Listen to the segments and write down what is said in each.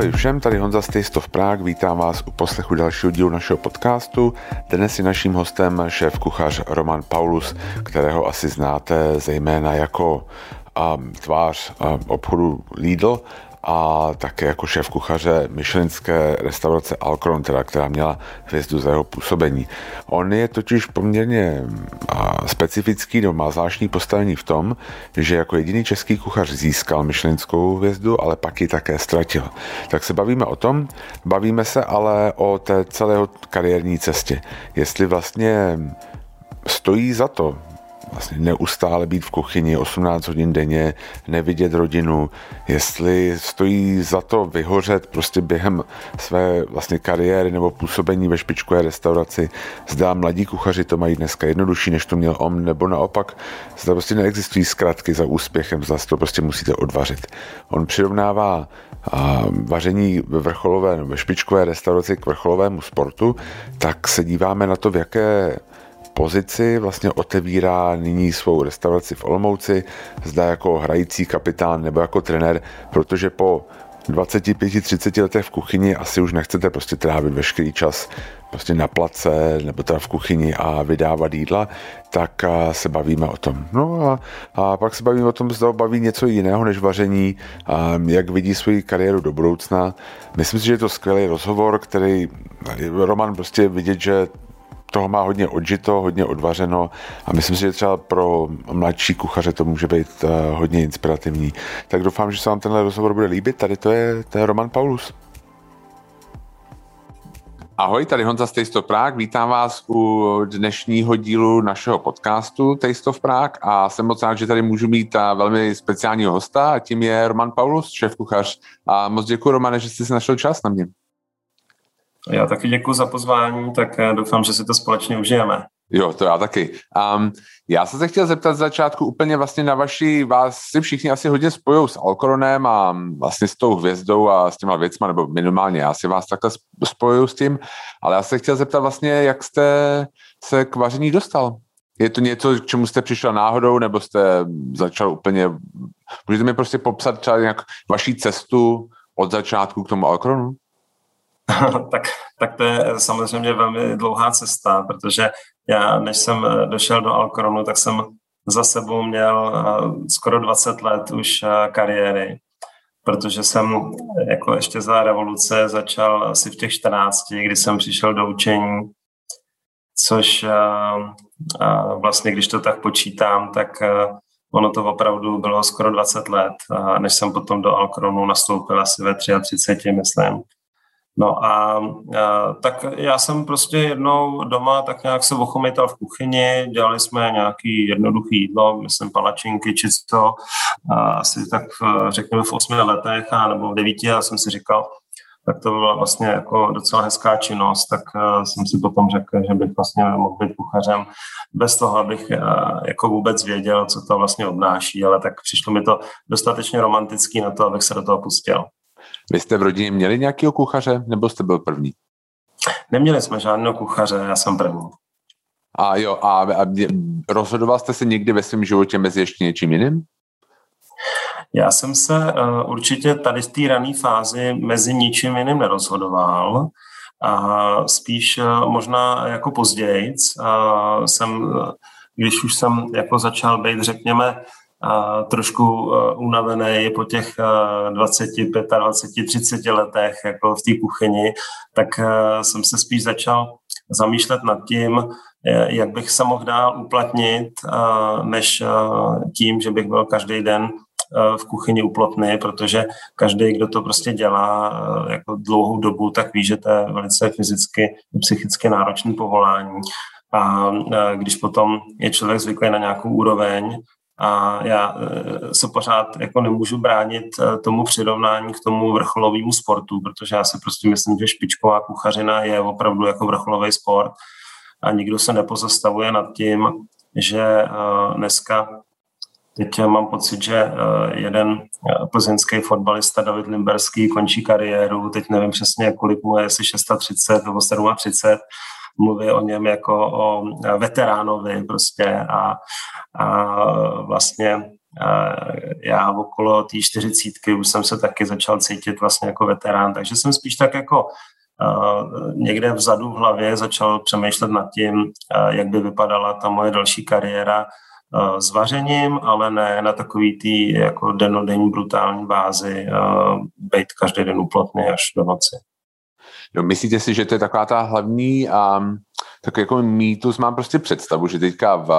Ahoj všem, tady Honza of Prague, vítám vás u poslechu dalšího dílu našeho podcastu. Dnes je naším hostem šéf kuchař Roman Paulus, kterého asi znáte zejména jako um, tvář um, obchodu Lidl a také jako šéf kuchaře myšlenské restaurace Alcron, teda, která měla hvězdu za jeho působení. On je totiž poměrně specifický, nebo má zvláštní postavení v tom, že jako jediný český kuchař získal myšlenskou hvězdu, ale pak ji také ztratil. Tak se bavíme o tom, bavíme se ale o té celého kariérní cestě. Jestli vlastně stojí za to vlastně neustále být v kuchyni 18 hodin denně, nevidět rodinu, jestli stojí za to vyhořet prostě během své vlastně kariéry nebo působení ve špičkové restauraci. Zdá mladí kuchaři to mají dneska jednodušší, než to měl on, nebo naopak, zda prostě neexistují zkratky za úspěchem, zda to prostě musíte odvařit. On přirovnává a vaření ve vrcholové nebo ve špičkové restauraci k vrcholovému sportu, tak se díváme na to, v jaké pozici vlastně otevírá nyní svou restauraci v Olomouci, zda jako hrající kapitán nebo jako trenér, protože po 25-30 letech v kuchyni asi už nechcete prostě trávit veškerý čas prostě na place nebo teda v kuchyni a vydávat jídla, tak se bavíme o tom. No a, a pak se bavíme o tom, zda baví něco jiného než vaření, a jak vidí svoji kariéru do budoucna. Myslím si, že je to skvělý rozhovor, který Roman prostě vidět, že toho má hodně odžito, hodně odvařeno a myslím si, že třeba pro mladší kuchaře to může být uh, hodně inspirativní. Tak doufám, že se vám tenhle rozhovor bude líbit. Tady to je, to je Roman Paulus. Ahoj, tady Honza z Taste of Prague. Vítám vás u dnešního dílu našeho podcastu Taste of Prague a jsem moc rád, že tady můžu mít eh, velmi speciálního hosta a tím je Roman Paulus, šéf kuchař. A moc děkuji, Romane, že jsi si našel čas na mě. Já taky děkuji za pozvání, tak doufám, že si to společně užijeme. Jo, to já taky. Um, já jsem se chtěl zeptat z začátku úplně vlastně na vaši, vás si všichni asi hodně spojují s Alcoronem a vlastně s tou hvězdou a s těma věcma, nebo minimálně já si vás takhle spojuju s tím, ale já se chtěl zeptat vlastně, jak jste se k vaření dostal? Je to něco, k čemu jste přišel náhodou, nebo jste začal úplně, můžete mi prostě popsat třeba nějak vaší cestu od začátku k tomu Alcoronu? tak, tak to je samozřejmě velmi dlouhá cesta, protože já, než jsem došel do Alcoronu, tak jsem za sebou měl eh, skoro 20 let už eh, kariéry, protože jsem jako ještě za revoluce začal asi v těch 14, kdy jsem přišel do učení, což eh, vlastně, když to tak počítám, tak ono to opravdu bylo skoro 20 let, než jsem potom do Alkronu nastoupil asi ve 33, myslím. No a, a tak já jsem prostě jednou doma tak nějak se ochomejtal v kuchyni, dělali jsme nějaký jednoduchý jídlo, myslím palačinky či co, a asi tak v, řekněme v osmi letech a nebo v devíti, já jsem si říkal, tak to byla vlastně jako docela hezká činnost, tak uh, jsem si potom řekl, že bych vlastně mohl být kuchařem bez toho, abych uh, jako vůbec věděl, co to vlastně obnáší, ale tak přišlo mi to dostatečně romantický na to, abych se do toho pustil. Vy jste v rodině měli nějakého kuchaře, nebo jste byl první? Neměli jsme žádného kuchaře, já jsem první. A jo, a, a rozhodoval jste se někdy ve svém životě mezi ještě něčím jiným? Já jsem se uh, určitě tady v té rané fázi mezi ničím jiným nerozhodoval. A spíš uh, možná jako později uh, jsem, když už jsem jako začal být, řekněme, a trošku e, unavený po těch 25, 25, 30 letech jako v té kuchyni, tak e, jsem se spíš začal zamýšlet nad tím, e, jak bych se mohl dál uplatnit, než tím, že bych byl každý den v kuchyni uplotný, protože každý, kdo to prostě dělá jako dlouhou dobu, tak ví, že to je velice fyzicky, psychicky náročné povolání. A když potom je člověk zvyklý na nějakou úroveň, a já e, se pořád jako nemůžu bránit e, tomu přirovnání k tomu vrcholovému sportu, protože já si prostě myslím, že špičková kuchařina je opravdu jako vrcholový sport a nikdo se nepozastavuje nad tím, že e, dneska Teď mám pocit, že jeden plzeňský fotbalista David Limberský končí kariéru, teď nevím přesně, kolik mu je, jestli 630 nebo 37, mluví o něm jako o veteránovi prostě a, a vlastně já okolo té čtyřicítky už jsem se taky začal cítit vlastně jako veterán, takže jsem spíš tak jako někde vzadu v hlavě začal přemýšlet nad tím, jak by vypadala ta moje další kariéra s vařením, ale ne na takový tý jako denodenní brutální bázi být každý den úplotný až do noci. No, myslíte si, že to je taková ta hlavní um, tak jako mýtus, mám prostě představu, že teďka v,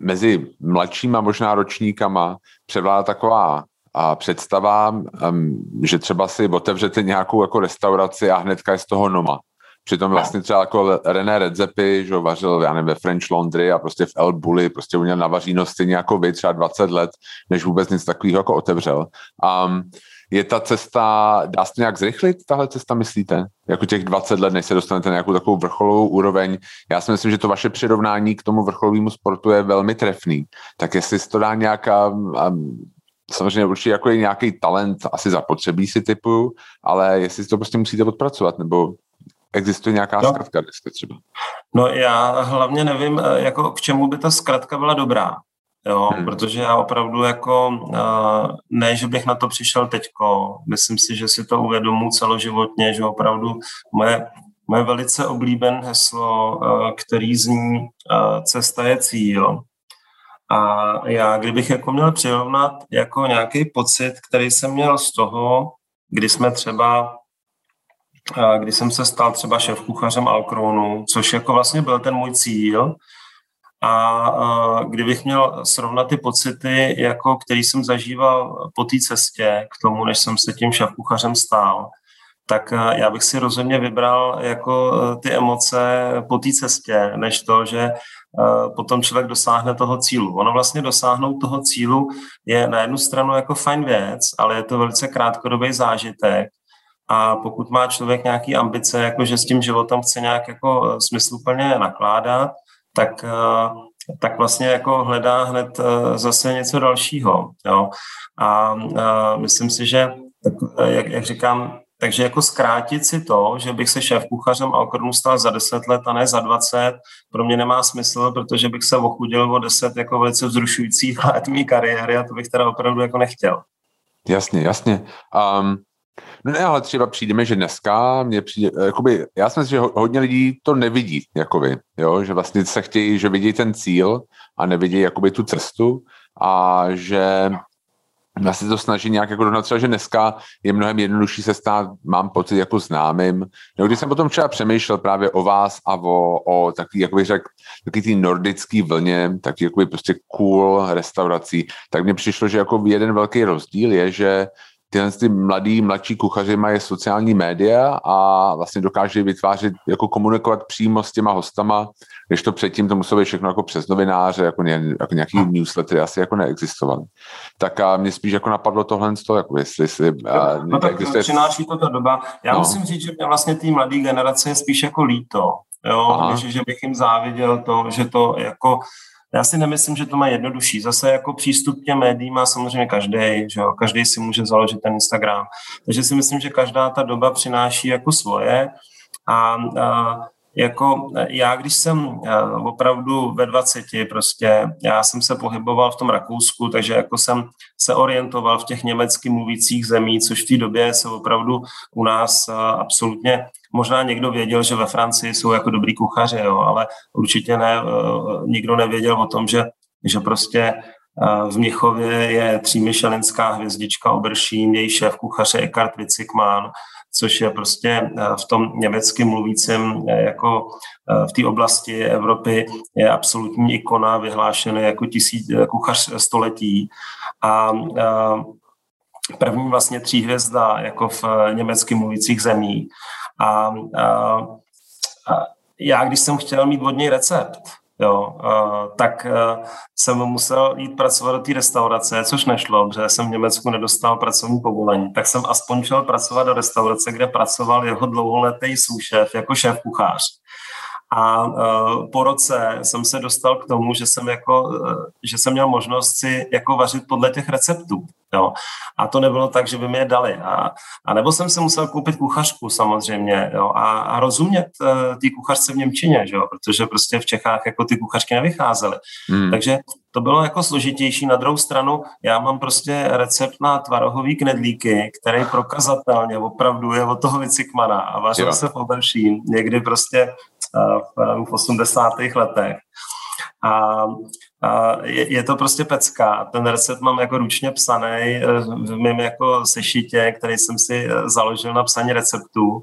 mezi mladšíma možná ročníkama převládá taková a představa, um, že třeba si otevřete nějakou jako restauraci a hnedka je z toho noma. Přitom vlastně třeba jako René Redzepi, že vařil, já nevím, ve French Laundry a prostě v El Bulli, prostě uměl navaříno stejně jako vy, třeba 20 let, než vůbec nic takového jako otevřel. Um, je ta cesta, dá se nějak zrychlit, tahle cesta, myslíte? Jako těch 20 let, než se dostanete na nějakou takovou vrcholovou úroveň. Já si myslím, že to vaše přirovnání k tomu vrcholovému sportu je velmi trefný. Tak jestli to dá nějaká, samozřejmě určitě jako je nějaký talent, asi zapotřebí si typu, ale jestli si to prostě musíte odpracovat, nebo existuje nějaká no. zkratka dneska třeba? No já hlavně nevím, eh, jako k čemu by ta zkratka byla dobrá. Jo, hmm. protože já opravdu jako, eh, ne, že bych na to přišel teďko, myslím si, že si to uvědomu celoživotně, že opravdu moje, moje velice oblíbené heslo, eh, který zní eh, cesta je cíl. A já, kdybych jako měl přirovnat jako nějaký pocit, který jsem měl z toho, kdy jsme třeba kdy jsem se stal třeba šéf kuchařem Alkronu, což jako vlastně byl ten můj cíl, a kdybych měl srovnat ty pocity, jako který jsem zažíval po té cestě k tomu, než jsem se tím šéf-kuchařem stál, tak já bych si rozhodně vybral jako e, ty emoce po té cestě, než to, že e, potom člověk dosáhne toho cílu. Ono vlastně dosáhnout toho cílu je na jednu stranu jako fajn věc, ale je to velice krátkodobý zážitek. A pokud má člověk nějaký ambice, jako že s tím životem chce nějak jako e, smysluplně nakládat, tak, eh, tak vlastně jako hledá hned eh, zase něco dalšího. Jo? A, eh, myslím si, že, jak, jak říkám, takže jako zkrátit si to, že bych se šéf kuchařem Alkornu stal za 10 let a ne za 20, pro mě nemá smysl, protože bych se ochudil o 10 jako velice vzrušujících let mý kariéry a to bych teda opravdu jako nechtěl. Jasně, jasně. Um, ne, ale třeba přijdeme, že dneska mě přijde, jakoby, já si myslím, že hodně lidí to nevidí, jakoby, jo, že vlastně se chtějí, že vidí ten cíl a nevidí jakoby tu cestu a že se to snaží nějak jako dohnat, třeba, že dneska je mnohem jednodušší se stát, mám pocit, jako známým. No, když jsem potom třeba přemýšlel právě o vás a o, o takový, jak bych řekl, takový ty nordický vlně, taky jako prostě cool restaurací, tak mně přišlo, že jako jeden velký rozdíl je, že tyhle ty mladí, mladší kuchaři mají sociální média a vlastně dokáže vytvářet, jako komunikovat přímo s těma hostama, když to předtím to muselo být všechno jako přes novináře, jako, ně, jako nějaký newslettery asi jako neexistovaly. Tak a mě spíš jako napadlo tohle z toho, jako jestli, jestli a, no tak existuje... přináší to ta doba. Já no. musím říct, že mě vlastně té mladé generace je spíš jako líto, jo, že, že bych jim záviděl to, že to jako já si nemyslím, že to má jednodušší. Zase jako přístup k těm médiím má samozřejmě každý, že jo? každý si může založit ten Instagram. Takže si myslím, že každá ta doba přináší jako svoje a, a jako já, když jsem opravdu ve 20, prostě já jsem se pohyboval v tom Rakousku, takže jako jsem se orientoval v těch německy mluvících zemí, což v té době se opravdu u nás absolutně možná někdo věděl, že ve Francii jsou jako dobrý kuchaři, jo, ale určitě ne, nikdo nevěděl o tom, že, že prostě v Měchově je třímyšelinská hvězdička Oberšín, její šéf kuchaře Eckhart Witzigmann, což je prostě eh, v tom německy mluvícím eh, jako eh, v té oblasti Evropy je absolutní ikona, vyhlášený jako tisíc, kuchař století. A první vlastně tříhvězda jako v německy mluvících zemí. A, a, a já, když jsem chtěl mít vodní recept, jo, uh, tak uh, jsem musel jít pracovat do té restaurace, což nešlo, protože jsem v Německu nedostal pracovní povolení. Tak jsem aspoň šel pracovat do restaurace, kde pracoval jeho dlouholetý soušéf jako šéf kuchář. A uh, po roce jsem se dostal k tomu, že jsem, jako, uh, že jsem měl možnost si jako vařit podle těch receptů. Jo. A to nebylo tak, že by mi je dali. A, a nebo jsem si musel koupit kuchařku samozřejmě jo, a, a rozumět uh, té kuchařce v Němčině, že jo, protože prostě v Čechách jako ty kuchařky nevycházely. Hmm. Takže to bylo jako složitější. Na druhou stranu já mám prostě recept na tvarohový knedlíky, který prokazatelně opravdu je od toho Vicikmana a vařil se v Oberšín někdy prostě uh, v 80. letech. A je, je to prostě pecka. Ten recept mám jako ručně psaný eh, v mém jako sešitě, který jsem si eh, založil na psaní receptů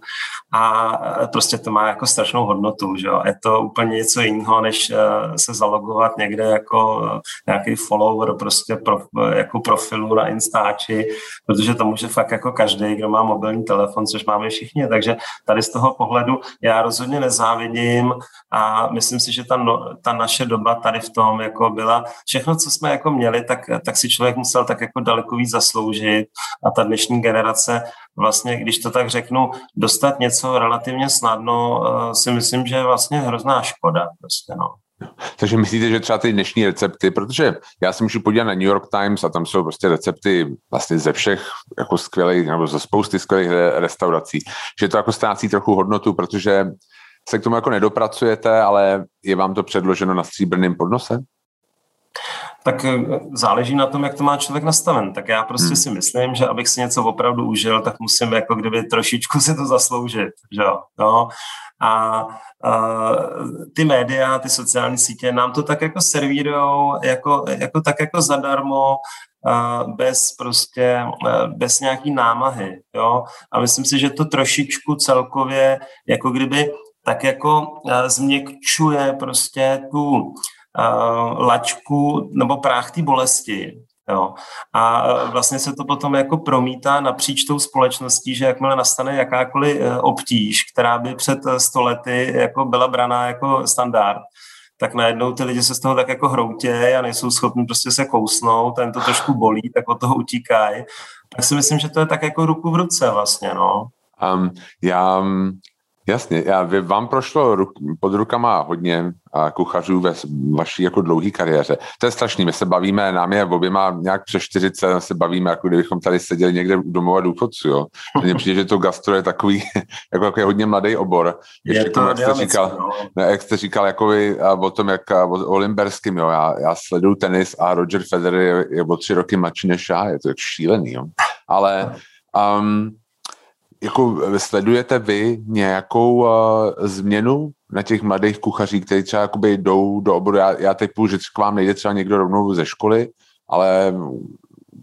a eh, prostě to má jako strašnou hodnotu, že. Je to úplně něco jiného, než se zalogovat někde jako nějaký follower prostě pro, jako profilu na Instači, protože to může fakt jako každý, kdo má mobilní telefon, což máme všichni, takže tady z toho pohledu já rozhodně nezávidím a myslím si, že ta, no, ta naše doba tady v tom jako byla, všechno, co jsme jako měli, tak, tak si člověk musel tak jako daleko víc zasloužit a ta dnešní generace vlastně, když to tak řeknu, dostat něco relativně snadno, eh, si myslím, že je vlastně hrozná škoda. Prostě, no. Takže myslíte, že třeba ty dnešní recepty, protože já si můžu podívat na New York Times a tam jsou prostě recepty vlastně ze všech jako skvělých, nebo ze spousty skvělých restaurací, že to jako ztrácí trochu hodnotu, protože se k tomu jako nedopracujete, ale je vám to předloženo na stříbrném podnose? Tak eh, záleží na tom, jak to má člověk nastaven. Tak já prostě hmm. si myslím, že abych si něco opravdu užil, tak musím jako kdyby trošičku si to zasloužit. Že jo? No. A, a ty média, ty sociální sítě nám to tak jako servírujou jako, jako tak jako zadarmo, bez prostě, bez nějaký námahy, jo. A myslím si, že to trošičku celkově jako kdyby tak jako změkčuje prostě tu uh, lačku nebo práh té bolesti. Jo. A vlastně se to potom jako promítá napříč tou společností, že jakmile nastane jakákoliv e, obtíž, která by před sto lety jako byla braná jako standard, tak najednou ty lidi se z toho tak jako hroutějí a nejsou schopni prostě se kousnout, ten to trošku bolí, tak od toho utíkají. Tak si myslím, že to je tak jako ruku v ruce vlastně, no. Um, já Jasně, já, vám prošlo ruk, pod rukama hodně kuchařů ve vaší jako dlouhé kariéře. To je strašný, my se bavíme, nám je oběma nějak přes 40, se bavíme, jako kdybychom tady seděli někde u domova důchodců, jo. Mně přijde, že to gastro je takový, jako, jako je hodně mladý obor. Ještě je to, jak jste říkal, no. ne, jak jste říkal jako vy, o tom, jak o Olimberským, jo, já, já sleduju tenis a Roger Federer je, je o tři roky mladší než já, je to jak šílený, jo. Ale um, jako sledujete vy nějakou uh, změnu na těch mladých kuchařích, kteří třeba jakoby jdou do oboru? Já, já teď půjdu, že k vám nejde třeba někdo rovnou ze školy, ale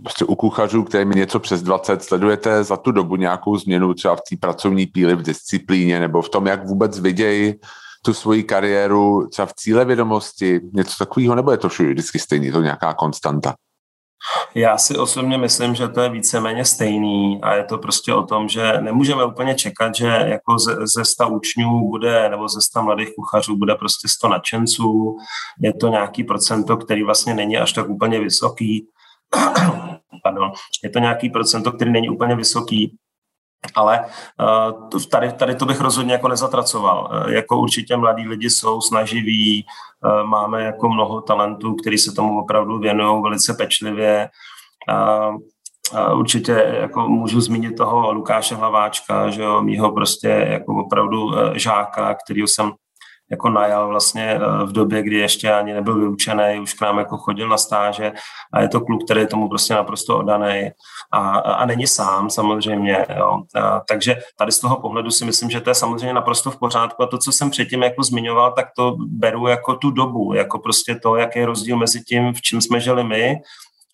prostě u kuchařů, který mi něco přes 20, sledujete za tu dobu nějakou změnu třeba v té pracovní píli, v disciplíně nebo v tom, jak vůbec vidějí tu svoji kariéru třeba v cíle vědomosti, něco takového, nebo je to vždycky stejný, to nějaká konstanta? Já si osobně myslím, že to je víceméně stejný a je to prostě o tom, že nemůžeme úplně čekat, že jako ze, ze sta učňů bude, nebo ze sta mladých kuchařů bude prostě 100 nadšenců. Je to nějaký procento, který vlastně není až tak úplně vysoký. Pardon. Je to nějaký procento, který není úplně vysoký, ale uh, tady, tady to bych rozhodně jako nezatracoval. Uh, jako určitě mladí lidi jsou snaživí, máme jako mnoho talentů, kteří se tomu opravdu věnují velice pečlivě. Uh, určitě jako můžu zmínit toho Lukáše Hlaváčka, že jo, mýho prostě jako opravdu žáka, kterýho jsem jako najal vlastně eh, v době, kdy ještě ani nebyl vyučený, už k nám jako chodil na stáže a je to kluk, který je tomu prostě naprosto oddaný a, a není sám samozřejmě. Jo. A, takže tady z toho pohledu si myslím, že to je samozřejmě naprosto v pořádku a to, co jsem předtím jako zmiňoval, tak to beru jako tu dobu, jako prostě to, jaký je rozdíl mezi tím, v čem jsme žili my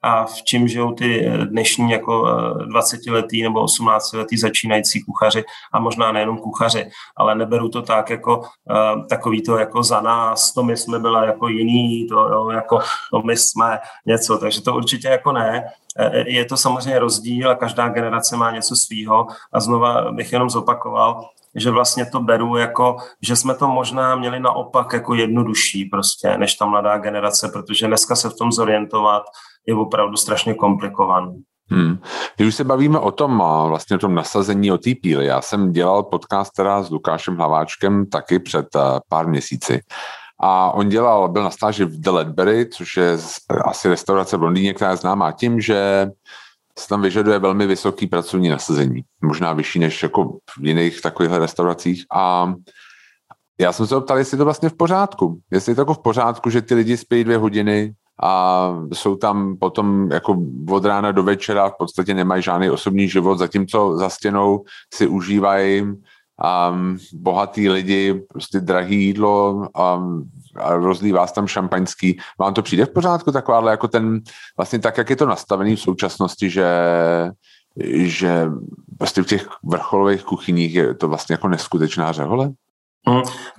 a v čem žijou ty eh, dnešní jako 20-letý eh, nebo 18-letý začínající kuchaři a možná nejenom kuchaři, ale neberu to tak jako uh, takový to jako za nás, to my jsme byla jako jiný, to jo, jako to my jsme něco, takže to určitě jako ne. Je to samozřejmě rozdíl a každá generace má něco svýho a znova bych jenom zopakoval, že vlastně to beru jako, že jsme to možná měli naopak jako jednodušší prostě, než ta mladá generace, protože dneska se v tom zorientovat je opravdu strašně komplikovaný. Hmm. Když už se bavíme o tom, vlastně o tom nasazení o té píly, já jsem dělal podcast teda s Lukášem Hlaváčkem taky před pár měsíci. A on dělal, byl na stáži v The Ledbury, což je asi restaurace v Londýně, která je známá tím, že se tam vyžaduje velmi vysoký pracovní nasazení, možná vyšší než jako v jiných takových restauracích a já jsem se optal, jestli je to vlastně v pořádku. Jestli je to jako v pořádku, že ty lidi spí dvě hodiny a jsou tam potom jako od rána do večera, v podstatě nemají žádný osobní život, zatímco za stěnou si užívají um, bohatý lidi, prostě drahý jídlo um, a rozlívá tam šampaňský. Vám to přijde v pořádku takováhle jako ten, vlastně tak, jak je to nastavený v současnosti, že že prostě v těch vrcholových kuchyních je to vlastně jako neskutečná řehole?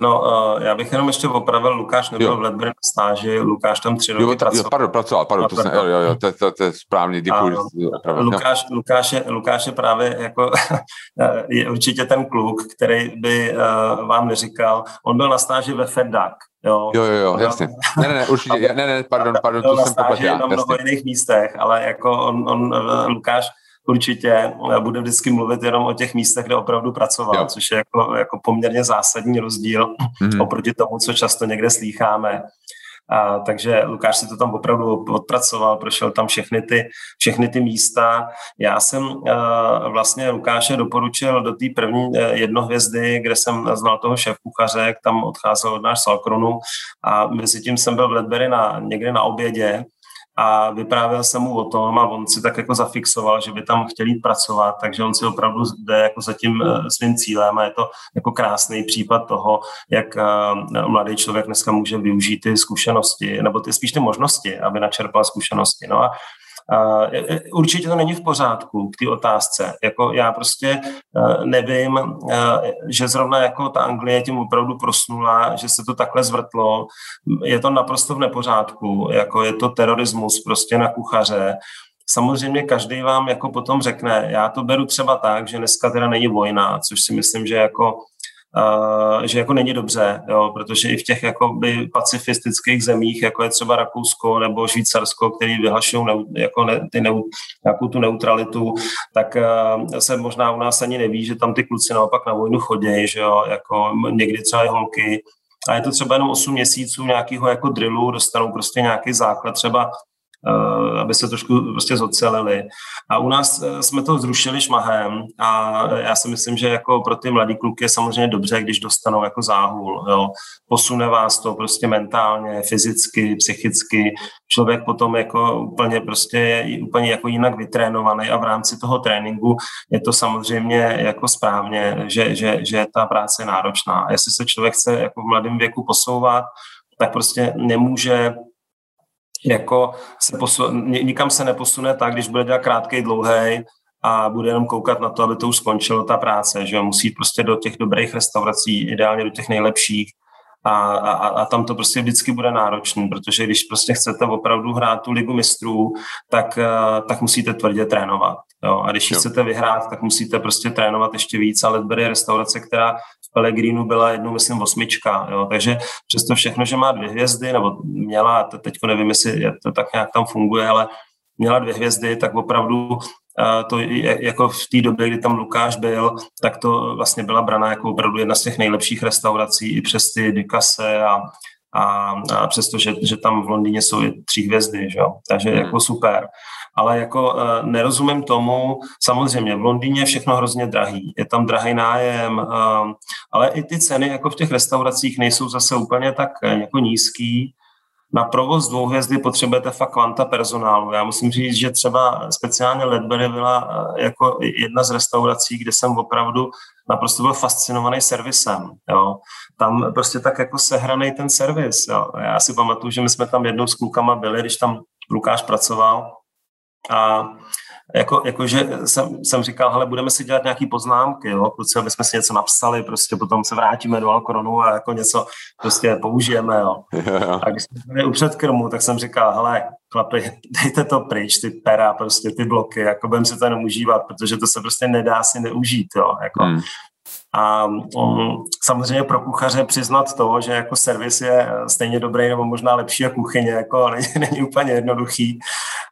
No, uh, já bych jenom ještě opravil, Lukáš nebyl jo. v Ledbury na stáži, Lukáš tam tři roky jo, pracoval. Jo, pardon, pracoval, pardon, to jsem, jo, jo, jo, to, to, to je správně, děkuji. Lukáš, Lukáš, je, Lukáš je právě jako, je určitě ten kluk, který by uh, vám neříkal, on byl na stáži ve FedDAC, Jo, jo, jo, jo jasně. Ne, ne, ne, určitě, ne, ne, pardon, pardon, to jsem popletl na mnoho jiných místech, ale jako on, on Lukáš určitě eh, bude vždycky mluvit jenom o těch místech, kde opravdu pracoval, jo. což je jako, jako poměrně zásadní rozdíl mm-hmm. oproti tomu, co často někde slýcháme. A, takže Lukáš si to tam opravdu odpracoval, prošel tam všechny ty, všechny ty místa. Já jsem uh, vlastně Lukáše doporučil do té první uh, jednohvězdy, kde jsem znal toho šéf kuchaře, tam odcházel od náš Salkronu a mezi tím jsem byl v Ledbury na, někde na obědě a vyprávěl jsem mu o tom a on si tak jako zafixoval, že by tam chtěl jít pracovat, takže on si opravdu jde jako za tím eh, svým cílem a je to jako krásný případ toho, jak eh, mladý člověk dneska může využít ty zkušenosti, nebo ty spíš ty možnosti, aby načerpal zkušenosti. No a Určitě to není v pořádku k té otázce. Jako já prostě e, nevím, e, že zrovna jako ta Anglie tím opravdu prosnula, že se to takhle zvrtlo. Je to naprosto v nepořádku. Jako je to terorismus prostě na kuchaře. Samozřejmě každý vám jako potom řekne, já to beru třeba tak, že dneska teda není vojna, což si myslím, že jako že jako není dobře, jo, protože i v těch jakoby pacifistických zemích, jako je třeba Rakousko nebo Švýcarsko, který vyhlašují neu, jako ne, ty neu, nějakou tu neutralitu, tak uh, se možná u nás ani neví, že tam ty kluci naopak na vojnu chodí, že jo, jako někdy třeba i holky, a je to třeba jenom 8 měsíců nějakého jako drillu, dostanou prostě nějaký základ třeba Eh, aby se trošku prostě zocelili. A u nás eh, jsme to zrušili šmahem a já si myslím, že jako pro ty mladý kluky je samozřejmě dobře, když dostanou jako záhul. Jo. Posune vás to prostě mentálně, fyzicky, psychicky. Člověk potom jako úplně prostě je úplně jako jinak vytrénovaný a v rámci toho tréninku je to samozřejmě jako správně, že, že, že ta práce je náročná. Jestli se člověk chce jako v mladém věku posouvat, tak prostě nemůže jako se posun, nikam se neposune tak, když bude dělat krátký, dlouhý a bude jenom koukat na to, aby to už skončilo ta práce, že musí prostě do těch dobrých restaurací, ideálně do těch nejlepších a, a, a tam to prostě vždycky bude náročný, protože když prostě chcete opravdu hrát tu ligu mistrů, tak, eh, tak musíte tvrdě trénovat. Jo? A když jo. chcete vyhrát, tak musíte prostě trénovat ještě víc, ale Ledbury je restaurace, která v Pellegrinu byla jednou, myslím, osmička. Jo? Takže přesto všechno, že má dvě hvězdy, nebo měla, teď nevím, jestli to tak nějak tam funguje, ale měla dvě hvězdy, tak opravdu to jako v té době, kdy tam Lukáš byl, tak to vlastně byla brana jako opravdu jedna z těch nejlepších restaurací i přes ty Dikase a, a, a přesto, že, že tam v Londýně jsou i tři hvězdy, že jo? takže hmm. jako super. Ale jako uh, nerozumím tomu, samozřejmě v Londýně je všechno hrozně drahý, je tam drahý nájem, uh, ale i ty ceny jako v těch restauracích nejsou zase úplně tak uh, jako nízký, na provoz dvou hvězdy potřebujete fakt kvanta personálu. Já musím říct, že třeba speciálně Ledbury byla eh, jako jedna z restaurací, kde jsem opravdu naprosto byl fascinovaný servisem. Jo. Tam prostě tak jako sehraný ten servis. Jo. Já si pamatuju, že my jsme tam jednou s klukama byli, když tam Lukáš pracoval a jako, jako že jsem, jsem říkal, hele, budeme si dělat nějaký poznámky, jo, kluci, aby jsme si něco napsali, prostě potom se vrátíme do Alkoronu a jako něco prostě použijeme, jo. A když jsme byli u předkrmu, tak jsem říkal, hele, chlapi, dejte to pryč, ty pera, prostě ty bloky, jako budeme si to jenom užívat, protože to se prostě nedá si neužít, jo, jako. Hmm. A um, samozřejmě pro kuchaře přiznat to, že jako servis je stejně dobrý nebo možná lepší jako kuchyně, jako není, není úplně jednoduchý,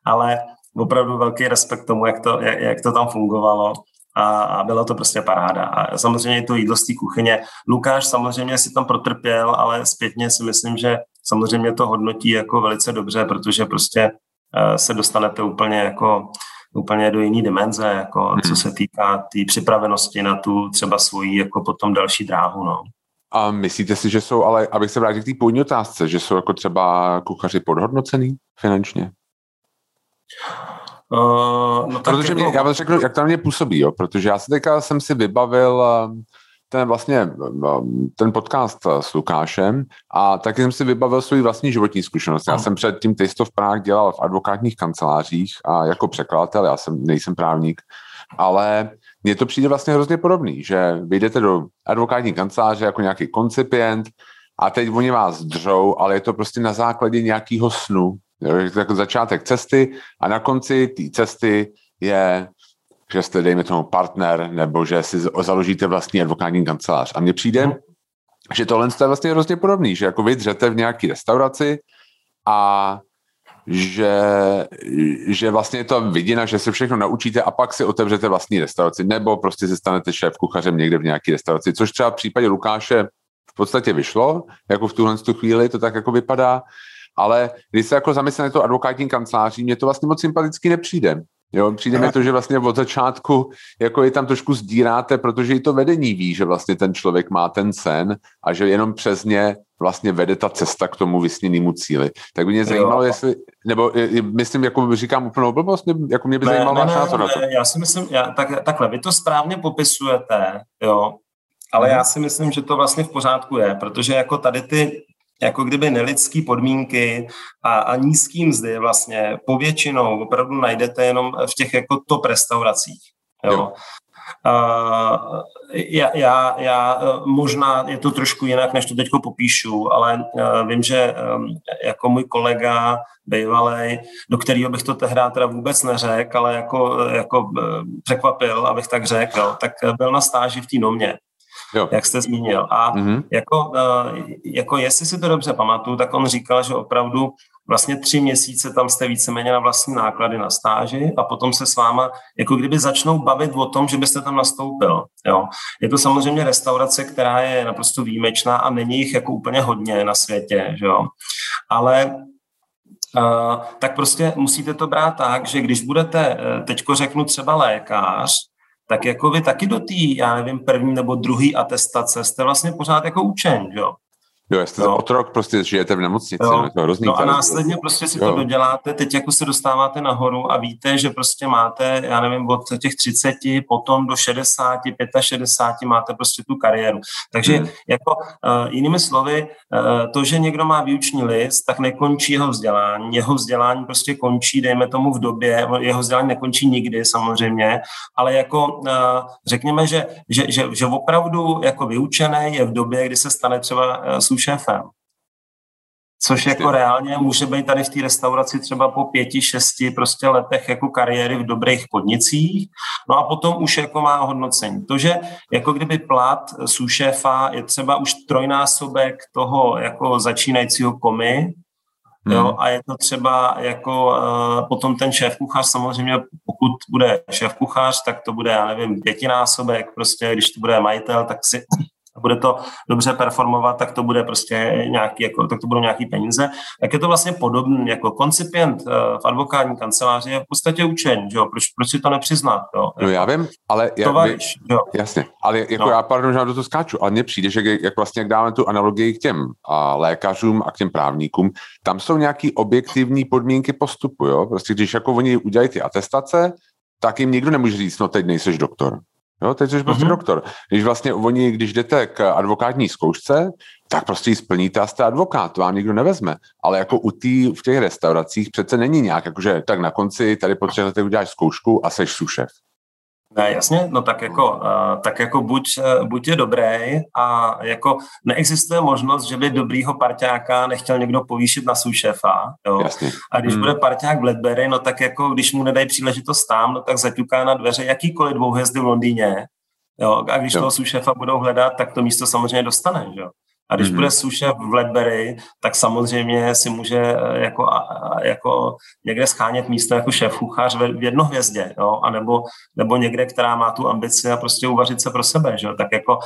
ale opravdu velký respekt tomu, jak to, jak, jak to tam fungovalo a, a byla to prostě paráda. A samozřejmě to jídlo z té kuchyně. Lukáš samozřejmě si tam protrpěl, ale zpětně si myslím, že samozřejmě to hodnotí jako velice dobře, protože prostě uh, se dostanete úplně jako úplně do jiné dimenze, jako hmm. co se týká té tý připravenosti na tu třeba svoji jako potom další dráhu. No. A myslíte si, že jsou, ale abych se vrátil k té původní otázce, že jsou jako třeba kuchaři podhodnocený finančně? Uh, no protože mě, já vám řeknu, jak to na mě působí, jo? protože já se teďka jsem si vybavil uh, ten vlastně ten podcast s Lukášem a taky jsem si vybavil svůj vlastní životní zkušenost. Já jsem před tím Taste of Prague dělal v advokátních kancelářích a jako překladatel, já jsem, nejsem právník, ale mně to přijde vlastně hrozně podobný, že vyjdete do advokátní kanceláře jako nějaký koncipient a teď oni vás dřou, ale je to prostě na základě nějakého snu. Je to jako začátek cesty a na konci té cesty je že jste, dejme tomu, partner, nebo že si založíte vlastní advokátní kancelář. A mně přijde, mm. že tohle je vlastně hrozně podobný, že jako vy dřete v nějaké restauraci a že, že vlastně je to vidina, že se všechno naučíte a pak si otevřete vlastní restauraci, nebo prostě se stanete šéf kuchařem někde v nějaké restauraci, což třeba v případě Lukáše v podstatě vyšlo, jako v tuhle tu chvíli to tak jako vypadá, ale když se jako zamyslím na to advokátní kanceláří, mně to vlastně moc sympaticky nepřijde. Jo, přijde mi to, že vlastně od začátku jako je tam trošku sdíráte, protože i to vedení ví, že vlastně ten člověk má ten sen a že jenom přes ně vlastně vede ta cesta k tomu vysněnému cíli. Tak by mě zajímalo, jo. jestli, nebo myslím, jako říkám úplnou blbost, jako mě by ne, zajímalo ne, váš názor na to. Já si myslím, já, tak, takhle, vy to správně popisujete, jo, ale hmm. já si myslím, že to vlastně v pořádku je, protože jako tady ty jako kdyby nelidský podmínky a, a nízký mzdy vlastně povětšinou opravdu najdete jenom v těch jako top restauracích. Jo. jo. Uh, já, já, já, možná je to trošku jinak, než to teď popíšu, ale uh, vím, že um, jako můj kolega bývalý, do kterého bych to tehdy teda vůbec neřekl, ale jako, jako uh, překvapil, abych tak řekl, tak byl na stáži v té nomě jo. jak jste zmínil. A mm-hmm. jako, uh, jako jestli si to dobře pamatuju, tak on říkal, že opravdu vlastně tři měsíce tam jste víceméně na vlastní náklady na stáži a potom se s váma jako kdyby začnou bavit o tom, že byste tam nastoupil. Jo. Je to samozřejmě restaurace, která je naprosto výjimečná a není jich jako úplně hodně na světě, že jo. Ale Uh, tak prostě musíte to brát tak, že když budete, eh, teďko řeknu třeba lékař, tak jako vy taky do té, já nevím, první nebo druhý atestace jste vlastně pořád jako učen, jo? Jo, jste jo. otrok, prostě žijete v nemocnici, jo. to hrozný. No a následně prostě si jo. to doděláte, teď jako se dostáváte nahoru a víte, že prostě máte, já nevím, od těch 30, potom do 60, 65 máte prostě tu kariéru. Takže hmm. jako uh, jinými slovy, uh, to, že někdo má výuční list, tak nekončí jeho vzdělání. Jeho vzdělání prostě končí, dejme tomu v době, jeho vzdělání nekončí nikdy samozřejmě, ale jako uh, řekněme, že, že, že, že opravdu jako vyučený je v době, kdy se stane třeba uh, šéfem. Což jako reálně může být tady v té restauraci třeba po pěti, šesti prostě letech jako kariéry v dobrých podnicích. No a potom už jako má hodnocení. To, že jako kdyby plat šéfa je třeba už trojnásobek toho jako začínajícího komy, Hmm. Jo, a je to třeba jako uh, potom ten šéf kuchař, samozřejmě pokud bude šéf kuchař, tak to bude, já nevím, pětinásobek, prostě když to bude majitel, tak si a bude to dobře performovat, tak to bude prostě nějaký, jako, tak to budou nějaký peníze. Tak je to vlastně podobný, jako koncipient eh, v advokátní kanceláři je v podstatě učen, že jo? Proč, proč si to nepřiznat, jo? No já vím, ale... Já, vy, jo? Jasně, ale jako no. já pardon, že do toho skáču, ale mně přijde, že jak vlastně jak dáme tu analogii k těm a lékařům a k těm právníkům, tam jsou nějaký objektivní podmínky postupu, jo? Prostě když jako oni udělají ty atestace, tak jim nikdo nemůže říct, no teď nejseš doktor. Jo, teď jsi prostě mm-hmm. doktor. Když vlastně oni, když jdete k advokátní zkoušce, tak prostě ji splníte a jste advokát, to vám nikdo nevezme. Ale jako u tý, v těch restauracích přece není nějak, jakože tak na konci tady po třech letech uděláš zkoušku a seš sušef. Ne, jasně, no tak jako, uh, tak jako buď, uh, buď je dobrý a jako neexistuje možnost, že by dobrýho parťáka nechtěl někdo povýšit na svůj šéfa, jo. Jasně. A když hmm. bude parťák v Ledbury, no tak jako když mu nedají příležitost tam, no tak zaťuká na dveře jakýkoliv dvouhvězdy v Londýně, jo. A když jo. toho šéfa budou hledat, tak to místo samozřejmě dostane, jo. A když mm-hmm. bude suše v Ledbury, tak samozřejmě si může eh, jako, jako někde schánět místo jako šéf kuchař v jednohvězdě, jo? a nebo, nebo někde, která má tu ambici a prostě uvařit se pro sebe. Že? Tak jako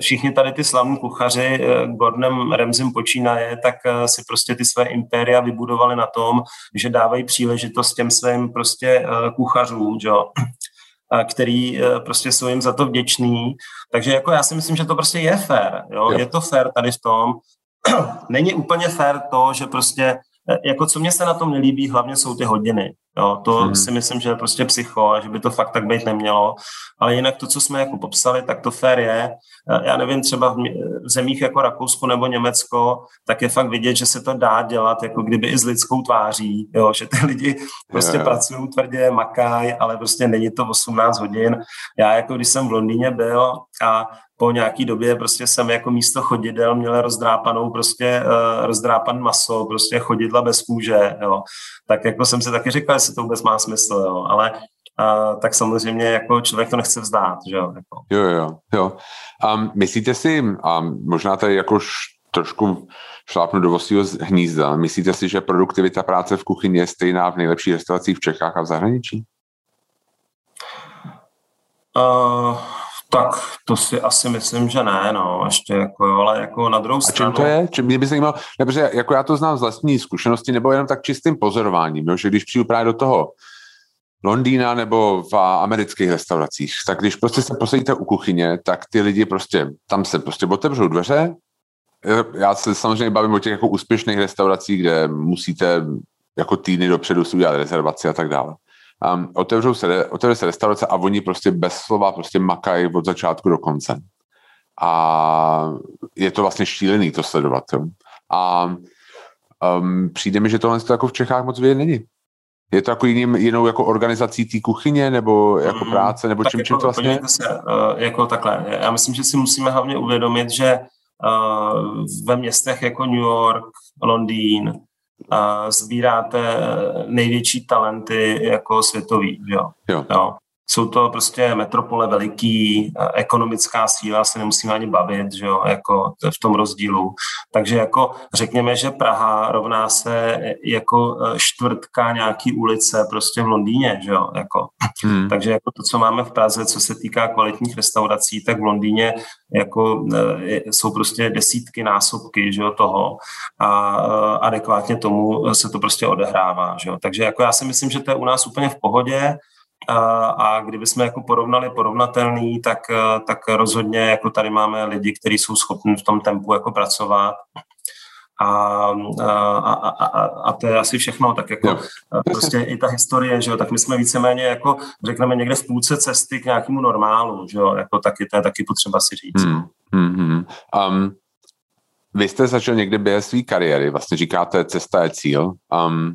všichni tady ty slavní kuchaři, Gordonem Remzim počínaje, tak si prostě ty své impéria vybudovali na tom, že dávají příležitost těm svým prostě kuchařům, jo který prostě jsou jim za to vděčný. Takže jako já si myslím, že to prostě je fér. Jo? Jo. Je to fér tady v tom. Není úplně fér to, že prostě Eh, jako co mě se na tom nelíbí, hlavně jsou ty hodiny. Jo, to hmm. si myslím, že je prostě psycho a že by to fakt tak být nemělo. Ale jinak to, co jsme jako popsali, tak to fér je. Eh, já nevím, třeba v, v zemích jako Rakousko nebo Německo, tak je fakt vidět, že se to dá dělat jako kdyby i s lidskou tváří, jo, že ty lidi prostě yeah. pracují tvrdě, makají, ale prostě není to 18 hodin. Já jako když jsem v Londýně byl a po nějaký době prostě jsem jako místo chodidel měl rozdrápanou prostě uh, rozdrápan maso, prostě chodidla bez kůže, jo. Tak jako jsem si taky říkal, jestli to vůbec má smysl, jo. Ale uh, tak samozřejmě jako člověk to nechce vzdát, že jo. Jako. Jo, jo, jo. Um, myslíte si, um, možná tady jakož trošku šlápnu do vostího hnízda, myslíte si, že produktivita práce v kuchyni je stejná v nejlepších restauracích v Čechách a v zahraničí? Uh, tak to si asi myslím, že ne, no, ještě jako, ale jako na druhou stranu... A čím to je? Čím mě by zajímalo, protože jako já to znám z vlastní zkušenosti, nebo jenom tak čistým pozorováním, jo, že když přijdu právě do toho Londýna nebo v amerických restauracích, tak když prostě se posadíte u kuchyně, tak ty lidi prostě, tam se prostě otevřou dveře, já se samozřejmě bavím o těch jako úspěšných restauracích, kde musíte jako týdny dopředu si udělat rezervaci a tak dále um, otevřou se, otevře se restaurace a oni prostě bez slova prostě makají od začátku do konce. A je to vlastně šílený to sledovat. Jo. A um, přijde mi, že tohle to jako v Čechách moc vidět není. Je to jako jiným, jinou jako organizací té kuchyně, nebo jako mm, práce, nebo čím, jako, čím to vlastně? Se, uh, jako takhle. Já myslím, že si musíme hlavně uvědomit, že uh, ve městech jako New York, Londýn, sbíráte největší talenty jako světový. Jo? Jo. Jo. Jsou to prostě metropole veliký, ekonomická síla, se nemusíme ani bavit, že jo, jako v tom rozdílu. Takže jako řekněme, že Praha rovná se jako e, čtvrtka nějaký ulice prostě v Londýně, že jo, jako. Hmm. Takže jako to, co máme v Praze, co se týká kvalitních restaurací, tak v Londýně jako jsou prostě desítky násobky, že jo, toho a adekvátně tomu se to prostě odehrává, že jo. Takže jako já si myslím, že to je u nás úplně v pohodě, a, a kdyby jsme jako porovnali porovnatelný, tak, tak rozhodně jako tady máme lidi, kteří jsou schopni v tom tempu jako pracovat a, a, a, a, a to je asi všechno, tak jako jo. prostě i ta historie, že jo, tak my jsme víceméně jako řekneme někde v půlce cesty k nějakému normálu, že jo, jako taky, to je taky potřeba si říct. Hmm, hmm, hmm. Um, vy jste začal někde během své kariéry, vlastně říkáte, cesta je cíl. Um,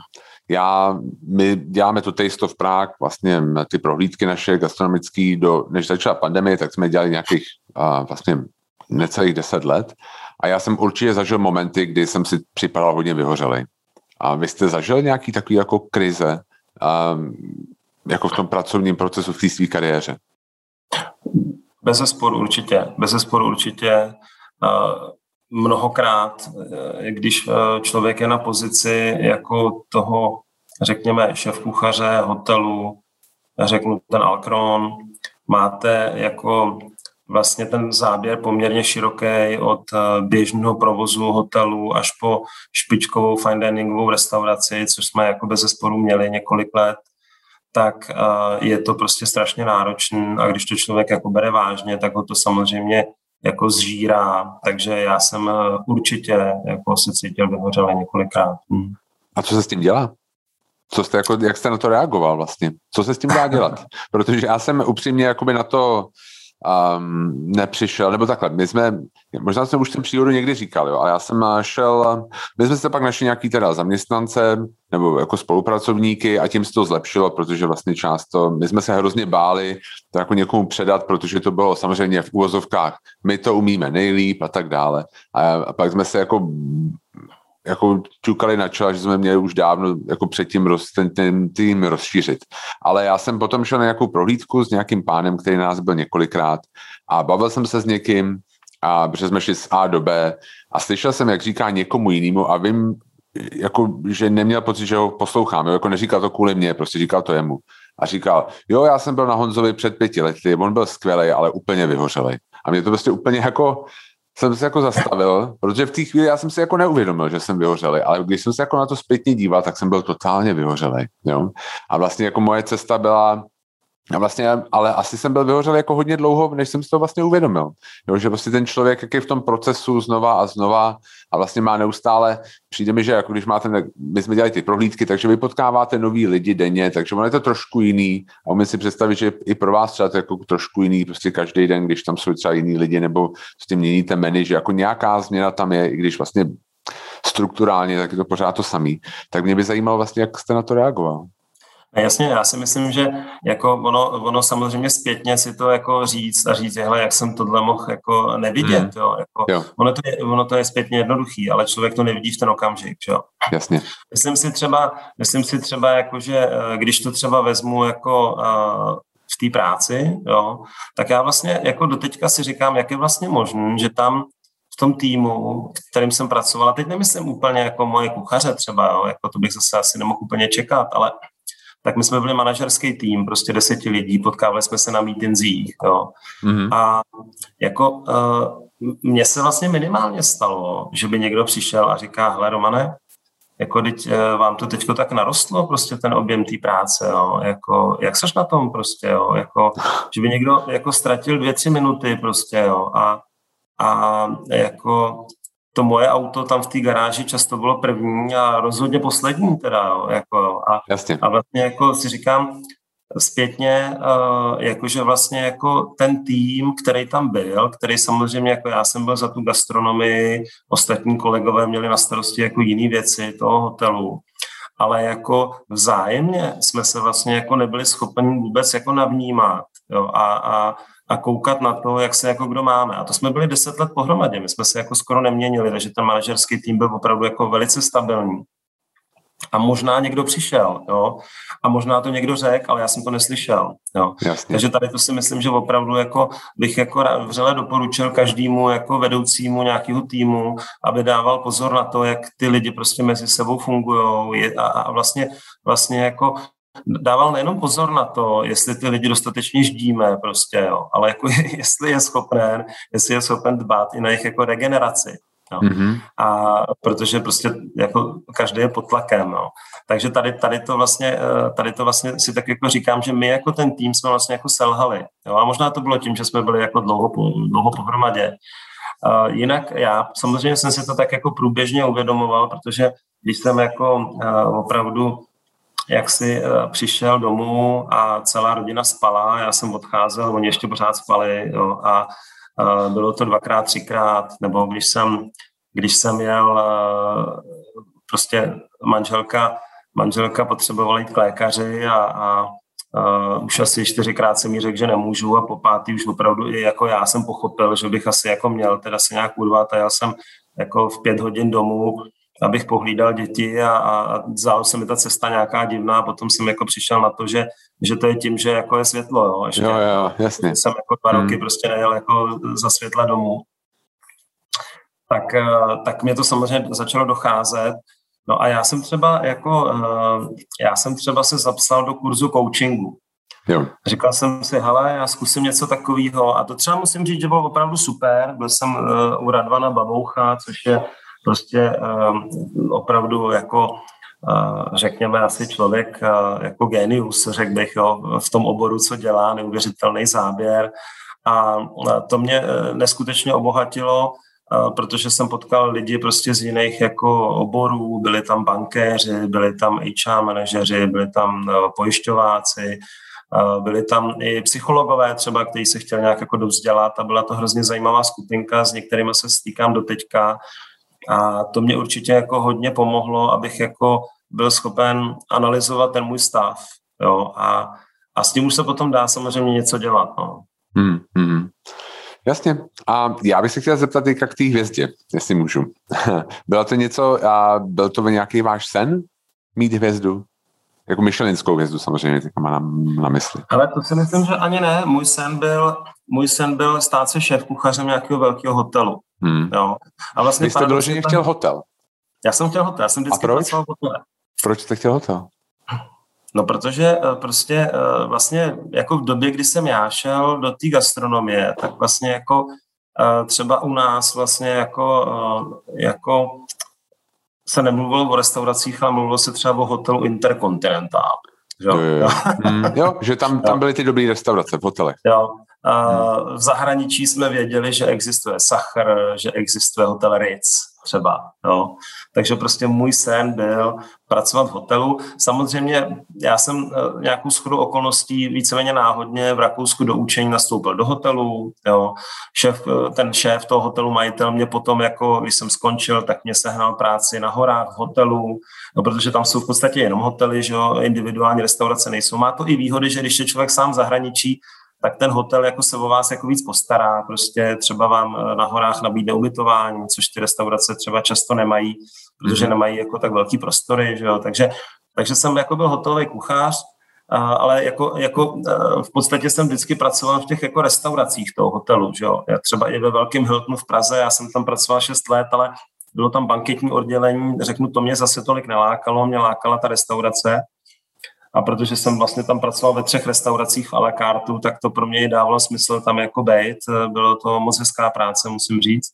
já, my děláme tu Taste of Prague, vlastně ty prohlídky naše gastronomické, do, než začala pandemie, tak jsme dělali nějakých uh, vlastně necelých deset let a já jsem určitě zažil momenty, kdy jsem si připadal hodně vyhořelý. A vy jste zažil nějaký takový jako krize, um, jako v tom pracovním procesu v té své kariéře? Bez sporu určitě. Bez sporu určitě. Uh, mnohokrát, eh, když eh, člověk je na pozici jako toho, řekněme, šéf kuchaře hotelu, řeknu ten Alkron, máte jako vlastně ten záběr poměrně široký od eh, běžného provozu hotelu až po špičkovou fine diningovou restauraci, což jsme jako bez zesporu měli několik let, tak je to prostě strašně náročné a když to člověk jako bere vážně, tak ho to samozřejmě jako zžírá, takže já jsem eh, určitě jako se cítil vyhořele několikrát. Hmm. A co se s tím dělá? Co jste jako, jak jste na to reagoval vlastně? Co se s tím dá dělat? Protože já jsem upřímně jakoby na to um, nepřišel, nebo takhle, my jsme, možná jsem už ten přírodu někdy říkal, jo, ale já jsem šel, my jsme se pak našli nějaký teda zaměstnance, nebo jako spolupracovníky a tím se to zlepšilo, protože vlastně často, my jsme se hrozně báli to jako někomu předat, protože to bylo samozřejmě v úvozovkách, my to umíme nejlíp a tak dále. A, a pak jsme se jako jako čukali na čela, že jsme měli už dávno jako předtím roz, ten, ten tým rozšířit. Ale já jsem potom šel na nějakou prohlídku s nějakým pánem, který nás byl několikrát a bavil jsem se s někým, a protože jsme šli z A do B a slyšel jsem, jak říká někomu jinému a vím, jako, že neměl pocit, že ho poslouchám, jo? jako neříkal to kvůli mně, prostě říkal to jemu. A říkal, jo, já jsem byl na Honzovi před pěti lety, on byl skvělý, ale úplně vyhořelý. A mě to prostě úplně jako jsem se jako zastavil, protože v té chvíli já jsem si jako neuvědomil, že jsem vyhořelý, ale když jsem se jako na to zpětně díval, tak jsem byl totálně vyhořelý. Jo? A vlastně jako moje cesta byla a vlastně, ale asi jsem byl vyhořel jako hodně dlouho, než jsem si to vlastně uvědomil. Jo, že prostě ten člověk, jak je v tom procesu znova a znova a vlastně má neustále, přijde mi, že jako když máte, my jsme dělali ty prohlídky, takže vy potkáváte nový lidi denně, takže ono je to trošku jiný a umím si představit, že i pro vás třeba to jako trošku jiný, prostě každý den, když tam jsou třeba jiný lidi nebo s tím měníte meny, že jako nějaká změna tam je, i když vlastně strukturálně, tak je to pořád to samý. Tak mě by zajímalo vlastně, jak jste na to reagoval. Jasně, já si myslím, že jako ono, ono samozřejmě zpětně si to jako říct a říct, hele, jak jsem tohle mohl jako nevidět, hmm. jo, jako, jo. Ono, to je, ono to je zpětně jednoduchý, ale člověk to nevidí v ten okamžik, jo. Jasně. Myslím si třeba, myslím si třeba jako, že eh, když to třeba vezmu jako uh, v té práci, jo, tak já vlastně jako doteďka si říkám, jak je vlastně možné, že tam v tom týmu, kterým jsem pracoval, a teď nemyslím úplně jako moje kuchaře třeba, jo, jako to bych zase asi nemohl úplně čekat, ale tak my jsme byli manažerský tým, prostě deseti lidí, potkávali jsme se na mítinzích, jo. Mm-hmm. A jako uh, mně se vlastně minimálně stalo, že by někdo přišel a říká, hele Romane, jako teď uh, vám to teďko tak narostlo, prostě ten objem té práce, jo, jako, jak seš na tom prostě, jo, jako, že by někdo jako ztratil dvě, tři minuty prostě, jo, a, a jako to moje auto tam v té garáži často bylo první a rozhodně poslední teda, jo, jako, a, Jasně. a vlastně jako si říkám zpětně, uh, jakože vlastně jako ten tým, který tam byl, který samozřejmě jako já jsem byl za tu gastronomii, ostatní kolegové měli na starosti jako jiné věci toho hotelu, ale jako vzájemně jsme se vlastně jako nebyli schopni vůbec jako navnímat jo, a, a a koukat na to, jak se jako kdo máme. A to jsme byli deset let pohromadě, my jsme se jako skoro neměnili, takže ten manažerský tým byl opravdu jako velice stabilní. A možná někdo přišel, jo, a možná to někdo řekl, ale já jsem to neslyšel, jo. Jasně. Takže tady to si myslím, že opravdu jako bych jako vřele doporučil každému jako vedoucímu nějakého týmu, aby dával pozor na to, jak ty lidi prostě mezi sebou fungují a, a vlastně, vlastně jako dával nejenom pozor na to, jestli ty lidi dostatečně ždíme prostě, jo, ale jako jestli je schopen, jestli je schopen dbát i na jejich jako regeneraci. Jo. Mm-hmm. A protože prostě jako každý je pod tlakem. Jo. Takže tady, tady, to vlastně, eh, tady to vlastně si tak jako říkám, že my jako ten tým jsme vlastně jako selhali. Jo. A možná to bylo tím, že jsme byli jako dlouho, dlouho pohromadě. Uh, jinak já samozřejmě jsem si to tak jako průběžně uvědomoval, protože když jsem jako uh, opravdu jak si uh, přišel domů a celá rodina spala, já jsem odcházel, oni ještě pořád spali jo, a uh, bylo to dvakrát, třikrát, nebo když jsem, když jsem jel, uh, prostě manželka, manželka potřebovala jít k lékaři a, a Uh, už asi čtyřikrát jsem mi řekl, že nemůžu a po pátý už opravdu i jako já jsem pochopil, že bych asi jako měl teda se nějak urvat a já jsem jako v pět hodin domů abych pohlídal děti a, a zdálo se mi ta cesta nějaká divná a potom jsem jako přišel na to, že, že to je tím, že jako je světlo, jo, že jo, jo, jasně. jsem jako dva hmm. roky prostě nejel jako za světla domů. Tak, eh, tak mě to samozřejmě začalo docházet. No a já jsem třeba jako, eh, já jsem třeba se zapsal do kurzu coachingu. Jo. Říkal jsem si, hele, já zkusím něco takového. A to třeba musím říct, že bylo opravdu super. Byl jsem uh, u Radvana Baboucha, což je prostě uh, opravdu jako uh, řekněme asi člověk uh, jako genius, řekl bych, jo, v tom oboru, co dělá, neuvěřitelný záběr. A to mě neskutečně obohatilo, protože jsem potkal lidi prostě z jiných jako oborů, byli tam bankéři, byli tam HR manažeři, byli tam pojišťováci, byli tam i psychologové třeba, kteří se chtěli nějak jako dovzdělat a byla to hrozně zajímavá skupinka, s některými se stýkám do teďka a to mě určitě jako hodně pomohlo, abych jako byl schopen analyzovat ten můj stav. Jo? A, a s tím už se potom dá samozřejmě něco dělat. No. Hmm, hmm. Jasně. A já bych se chtěl zeptat teďka k té hvězdě, jestli můžu. Bylo to něco, a byl to nějaký váš sen mít hvězdu? Jako myšelinskou hvězdu samozřejmě, tak mám na, na mysli. Ale to si myslím, že ani ne. Můj sen byl, můj sen byl stát se šéf kuchařem nějakého velkého hotelu. Hmm. Jo. A vlastně Vy jste vyloženě chtěl hotel? Já jsem chtěl hotel, já jsem vždycky A proč? Proč jste chtěl hotel? No, protože eh, prostě eh, vlastně jako v době, kdy jsem já šel do té gastronomie, tak vlastně jako třeba u nás vlastně jako, jako se nemluvilo o restauracích, ale mluvilo se třeba o hotelu Intercontinental. Jo, jo, jo. mm, jo že tam, tam byly ty dobré restaurace v hotelech. Jo. Uh, v zahraničí jsme věděli, že existuje Sachr, že existuje hotel Ritz třeba. Jo. Takže prostě můj sen byl pracovat v hotelu. Samozřejmě já jsem uh, nějakou schodu okolností víceméně náhodně v Rakousku do učení nastoupil do hotelu. Jo. Šéf, uh, ten šéf toho hotelu, majitel mě potom, jako když jsem skončil, tak mě sehnal práci na horách v hotelu, no, protože tam jsou v podstatě jenom hotely, že jo, individuální restaurace nejsou. Má to i výhody, že když je člověk sám v zahraničí, tak ten hotel jako se o vás jako víc postará, prostě třeba vám eh, na horách nabídne ubytování, což ty restaurace třeba často nemají, protože mm-hmm. nemají jako tak velký prostory, že jo? Takže, takže jsem jako byl hotelový kuchař, ale jako, jako eh, v podstatě jsem vždycky pracoval v těch jako restauracích toho hotelu, že jo? Já třeba i ve Velkém Hiltonu v Praze, já jsem tam pracoval 6 let, ale bylo tam banketní oddělení, řeknu, to mě zase tolik nelákalo, mě lákala ta restaurace, a protože jsem vlastně tam pracoval ve třech restauracích a la carte, tak to pro mě i dávalo smysl tam jako bejt. Bylo to moc hezká práce, musím říct.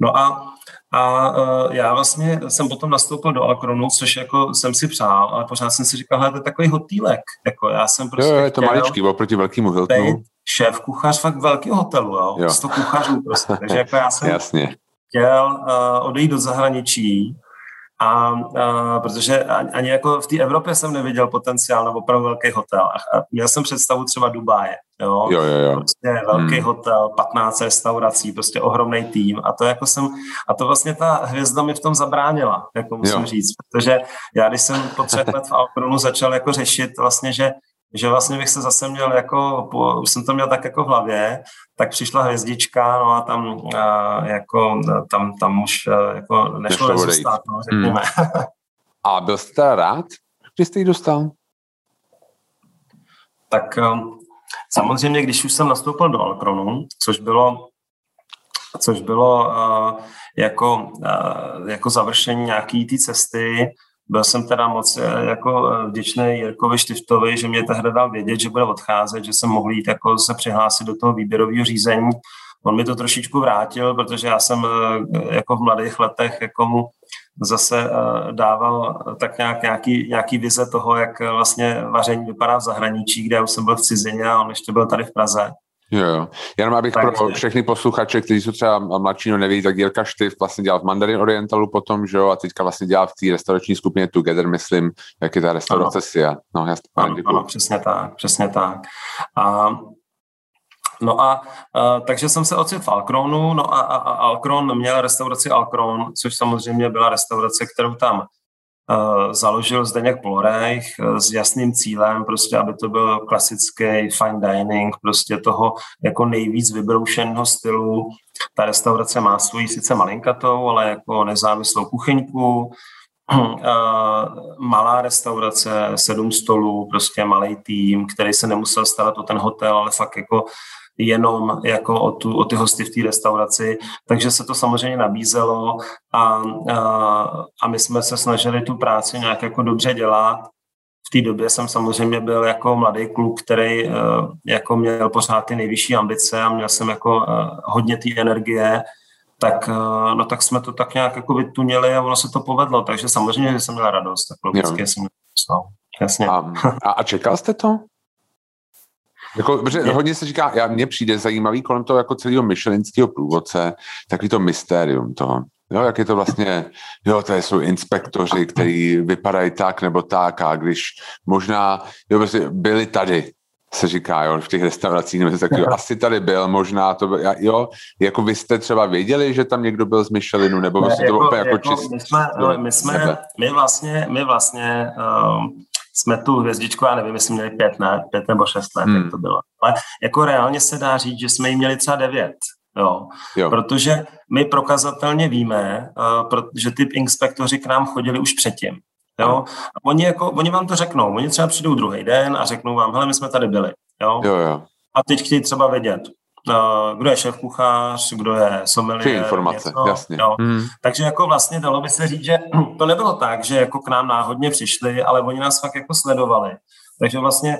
No a, a e, já vlastně jsem potom nastoupil do Alkronu, což jako jsem si přál, ale pořád jsem si říkal, hele, to je takový hotýlek. Jako já jsem prostě jo, je to maličký, oproti velkému Hiltonu. Šéf kuchař fakt velkého hotelu, jo. jo. 100 kuchařů prostě. Takže jako já jsem Jasně. chtěl uh, odejít do zahraničí a, a protože ani jako v té Evropě jsem neviděl potenciál na opravdu velký hotel. A měl jsem představu třeba Dubáje. Jo, jo, jo. jo. Prostě velký hmm. hotel, 15 restaurací, prostě ohromný tým. A to jako jsem, a to vlastně ta hvězda mi v tom zabránila, jako musím jo. říct. Protože já, když jsem po třech let v Alkronu začal jako řešit vlastně, že že vlastně bych se zase měl jako, už jsem to měl tak jako v hlavě, tak přišla hvězdička, no a tam a, jako, tam, tam už jako nešlo nezůstat, no, řekněme. Hmm. A byl jste teda rád, když jste ji dostal? Tak um, samozřejmě, když už jsem nastoupil do Alkronu, což bylo což bylo uh, jako, uh, jako završení nějaký té cesty, byl jsem teda moc eh, jako vděčný Jirkovi Štiftovi, že mě tehdy dal vědět, že bude odcházet, že jsem mohl jít jako se přihlásit do toho výběrového řízení. On mi to trošičku vrátil, protože já jsem jako v mladých letech jako mu zase dával tak nějak nějaký, nějaký vize toho, jak vlastně vaření vypadá v zahraničí, kde já už jsem byl v cizině a on ještě byl tady v Praze. Jo, jo. Jenom abych pro všechny posluchače, kteří jsou třeba mladší, no neví, tak Jirka Štyv vlastně dělal v Mandarin Orientalu potom, že jo, a teďka vlastně dělá v té restaurační skupině Together, myslím, jak je ta restaurace Sia. No, jasně, ano, ano, přesně tak, přesně tak. A No a, a takže jsem se ocitl v Alkronu, no a, a, a Alkron měl restauraci Alkron, což samozřejmě byla restaurace, kterou tam Eh, založil Zdeněk Polorejch eh, s jasným cílem, prostě, aby to byl klasický fine dining, prostě toho jako nejvíc vybroušeného stylu. Ta restaurace má svoji sice malinkatou, ale jako nezávislou kuchyňku, malá restaurace, sedm stolů, prostě malý tým, který se nemusel starat o ten hotel, ale fakt jako jenom jako o, tu, o ty hosty v té restauraci, takže se to samozřejmě nabízelo a, a, a my jsme se snažili tu práci nějak jako dobře dělat. V té době jsem samozřejmě byl jako mladý kluk, který uh, jako měl pořád ty nejvyšší ambice a měl jsem jako uh, hodně té energie, tak, uh, no, tak jsme to tak nějak jako vytunili a ono se to povedlo, takže samozřejmě že jsem měl radost, tak logicky jsem měl Jasně. A, a, a čekal jste to? Jako, protože hodně se říká, já, mně přijde zajímavý kolem toho jako celého myšelinského průvodce, takový to mystérium toho. Jo, jak je to vlastně, jo, to jsou inspektoři, kteří vypadají tak nebo tak a když možná, jo, prostě byli tady, se říká, jo, v těch restauracích, nebo taky, asi tady byl, možná to byl, jo, jako vy jste třeba věděli, že tam někdo byl z Michelinu, nebo ne, jako, to úplně jako, jako čist, my jsme, no, my jsme, my vlastně, my vlastně um, jsme tu hvězdičku, já nevím, jestli měli pět, ne, pět nebo šest let, hmm. jak to bylo. Ale jako reálně se dá říct, že jsme jí měli třeba devět. Jo. Jo. Protože my prokazatelně víme, uh, že ty inspektoři k nám chodili už předtím. Jo? A oni, jako, oni vám to řeknou, oni třeba přijdou druhý den a řeknou vám, hele, my jsme tady byli. Jo? Jo, jo. A teď chtějí třeba vědět, kdo je šéf kuchař, kdo je sommelier. informace, něco, jasně. Jo. Hmm. Takže jako vlastně dalo by se říct, že to nebylo tak, že jako k nám náhodně přišli, ale oni nás fakt jako sledovali. Takže vlastně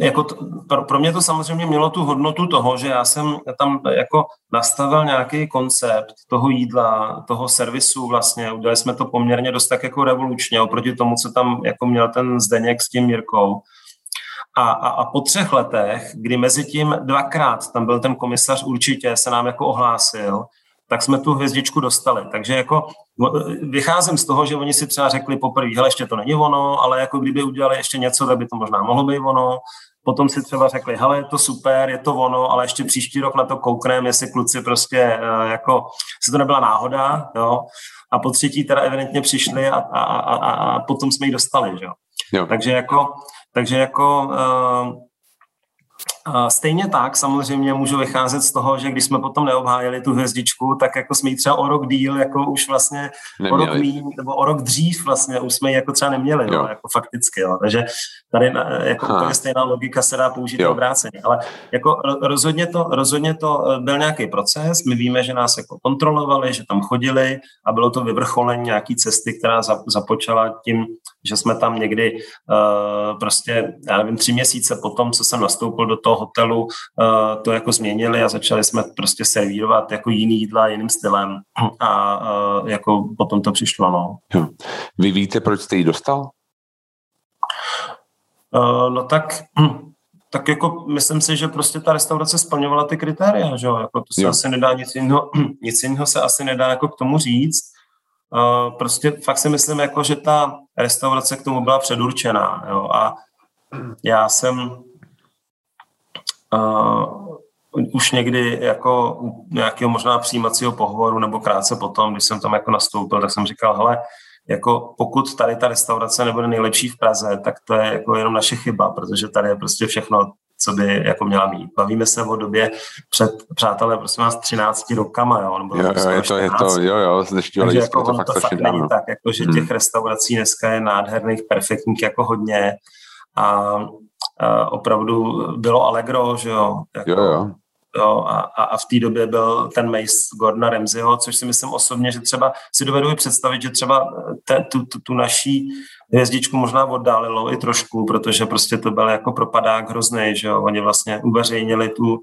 jako to, pro, pro mě to samozřejmě mělo tu hodnotu toho, že já jsem tam jako nastavil nějaký koncept toho jídla, toho servisu vlastně, udělali jsme to poměrně dost tak jako revolučně oproti tomu, co tam jako měl ten Zdeněk s tím Mirkou. A, a, a po třech letech, kdy mezi tím dvakrát tam byl ten komisař určitě, se nám jako ohlásil, tak jsme tu hvězdičku dostali. Takže jako vycházím z toho, že oni si třeba řekli poprvé, hele, ještě to není ono, ale jako kdyby udělali ještě něco, tak by to možná mohlo být ono. Potom si třeba řekli, hele, je to super, je to ono, ale ještě příští rok na to koukneme, jestli kluci prostě eh, jako, se to nebyla náhoda, jo. A po třetí teda evidentně přišli a, a, a, a potom jsme ji dostali, že jo. Takže jako, takže jako uh, Stejně tak samozřejmě můžu vycházet z toho, že když jsme potom neobhájili tu hvězdičku, tak jako jsme ji třeba o rok díl, jako už vlastně neměli. o rok míň, nebo o rok dřív vlastně už jsme ji jako třeba neměli, jo. No, jako fakticky. Jo. Takže tady jako ha. úplně stejná logika se dá použít jo. obráceně. Ale jako rozhodně to, rozhodně to e, byl nějaký proces. My víme, že nás jako kontrolovali, že tam chodili a bylo to vyvrcholení nějaký cesty, která započala tím, že jsme tam někdy uh, prostě, já nevím, tři měsíce potom, co jsem nastoupil do toho hotelu, uh, to jako změnili a začali jsme prostě servírovat jako jiný jídla jiným stylem a uh, jako potom to přišlo, no. Vy víte, proč jste ji dostal? Uh, no tak, hm, tak jako myslím si, že prostě ta restaurace splňovala ty kritéria, že jo, jako to se jo. asi nedá nic jiného, nic jiného se asi nedá jako k tomu říct. Uh, prostě fakt si myslím, jako, že ta restaurace k tomu byla předurčená, jo, a já jsem už někdy jako nějakého možná přijímacího pohovoru nebo krátce potom, když jsem tam jako nastoupil, tak jsem říkal, hele, jako pokud tady ta restaurace nebude nejlepší v Praze, tak to je jako jenom naše chyba, protože tady je prostě všechno, co by jako měla mít. Bavíme se o době před, přátelé, prosím vás, 13 rokama, jo, nebo jo, jo, je to, je to, jo, jo, z dnešního Takže jako to, fakt, to fakt není tak, jako, že hmm. těch restaurací dneska je nádherných, perfektních jako hodně a opravdu bylo Allegro, že jo, jako, jo, jo Jo, a, a v té době byl ten Mace Gordona Ramseyho, což si myslím osobně, že třeba si dovedu představit, že třeba te, tu, tu, tu naší hvězdičku možná oddálilo i trošku, protože prostě to byl jako propadák hrozný, že jo, oni vlastně uveřejnili tu,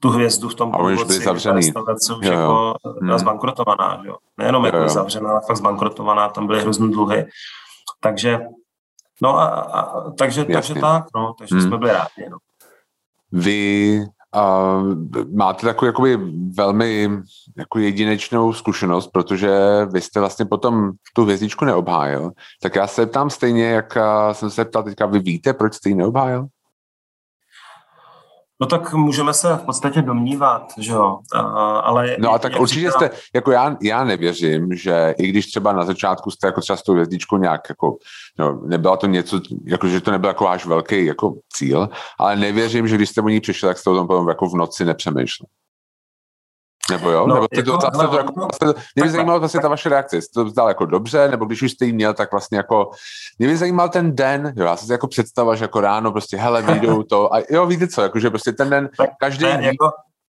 tu hvězdu v tom a už byli zavřený. restaurace už jo, jo. jako hmm. zbankrotovaná, že jo. Nejenom jo, jako jo. zavřená, ale fakt zbankrotovaná, tam byly hrozný dluhy. Takže, no a, a takže, takže tak, no, takže hmm. jsme byli rádi, no. Vy a máte takovou jakoby velmi jako jedinečnou zkušenost, protože vy jste vlastně potom tu hvězdičku neobhájil. Tak já se ptám stejně, jak jsem se ptal teďka, vy víte, proč jste ji neobhájil? No tak můžeme se v podstatě domnívat, že jo, ale... No a tak určitě říkám... jste, jako já, já nevěřím, že i když třeba na začátku jste jako třeba s tou hvězdičkou nějak jako, no, nebyla to něco, jako že to nebyl jako váš velký jako cíl, ale nevěřím, že když jste o ní přišli, tak jste o tom potom jako v noci nepřemýšleli. Nebo jo? No, nebo jako, to, zase to, jako, zase, mě by zajímalo vlastně ta vaše reakce, jestli to vzal jako dobře, nebo když už jste jí měl, tak vlastně jako, mě by zajímal ten den, jo, já si jako představa, že jako ráno prostě, hele, vyjdou to, a jo, víte co, jako, že prostě ten den, každý, jako,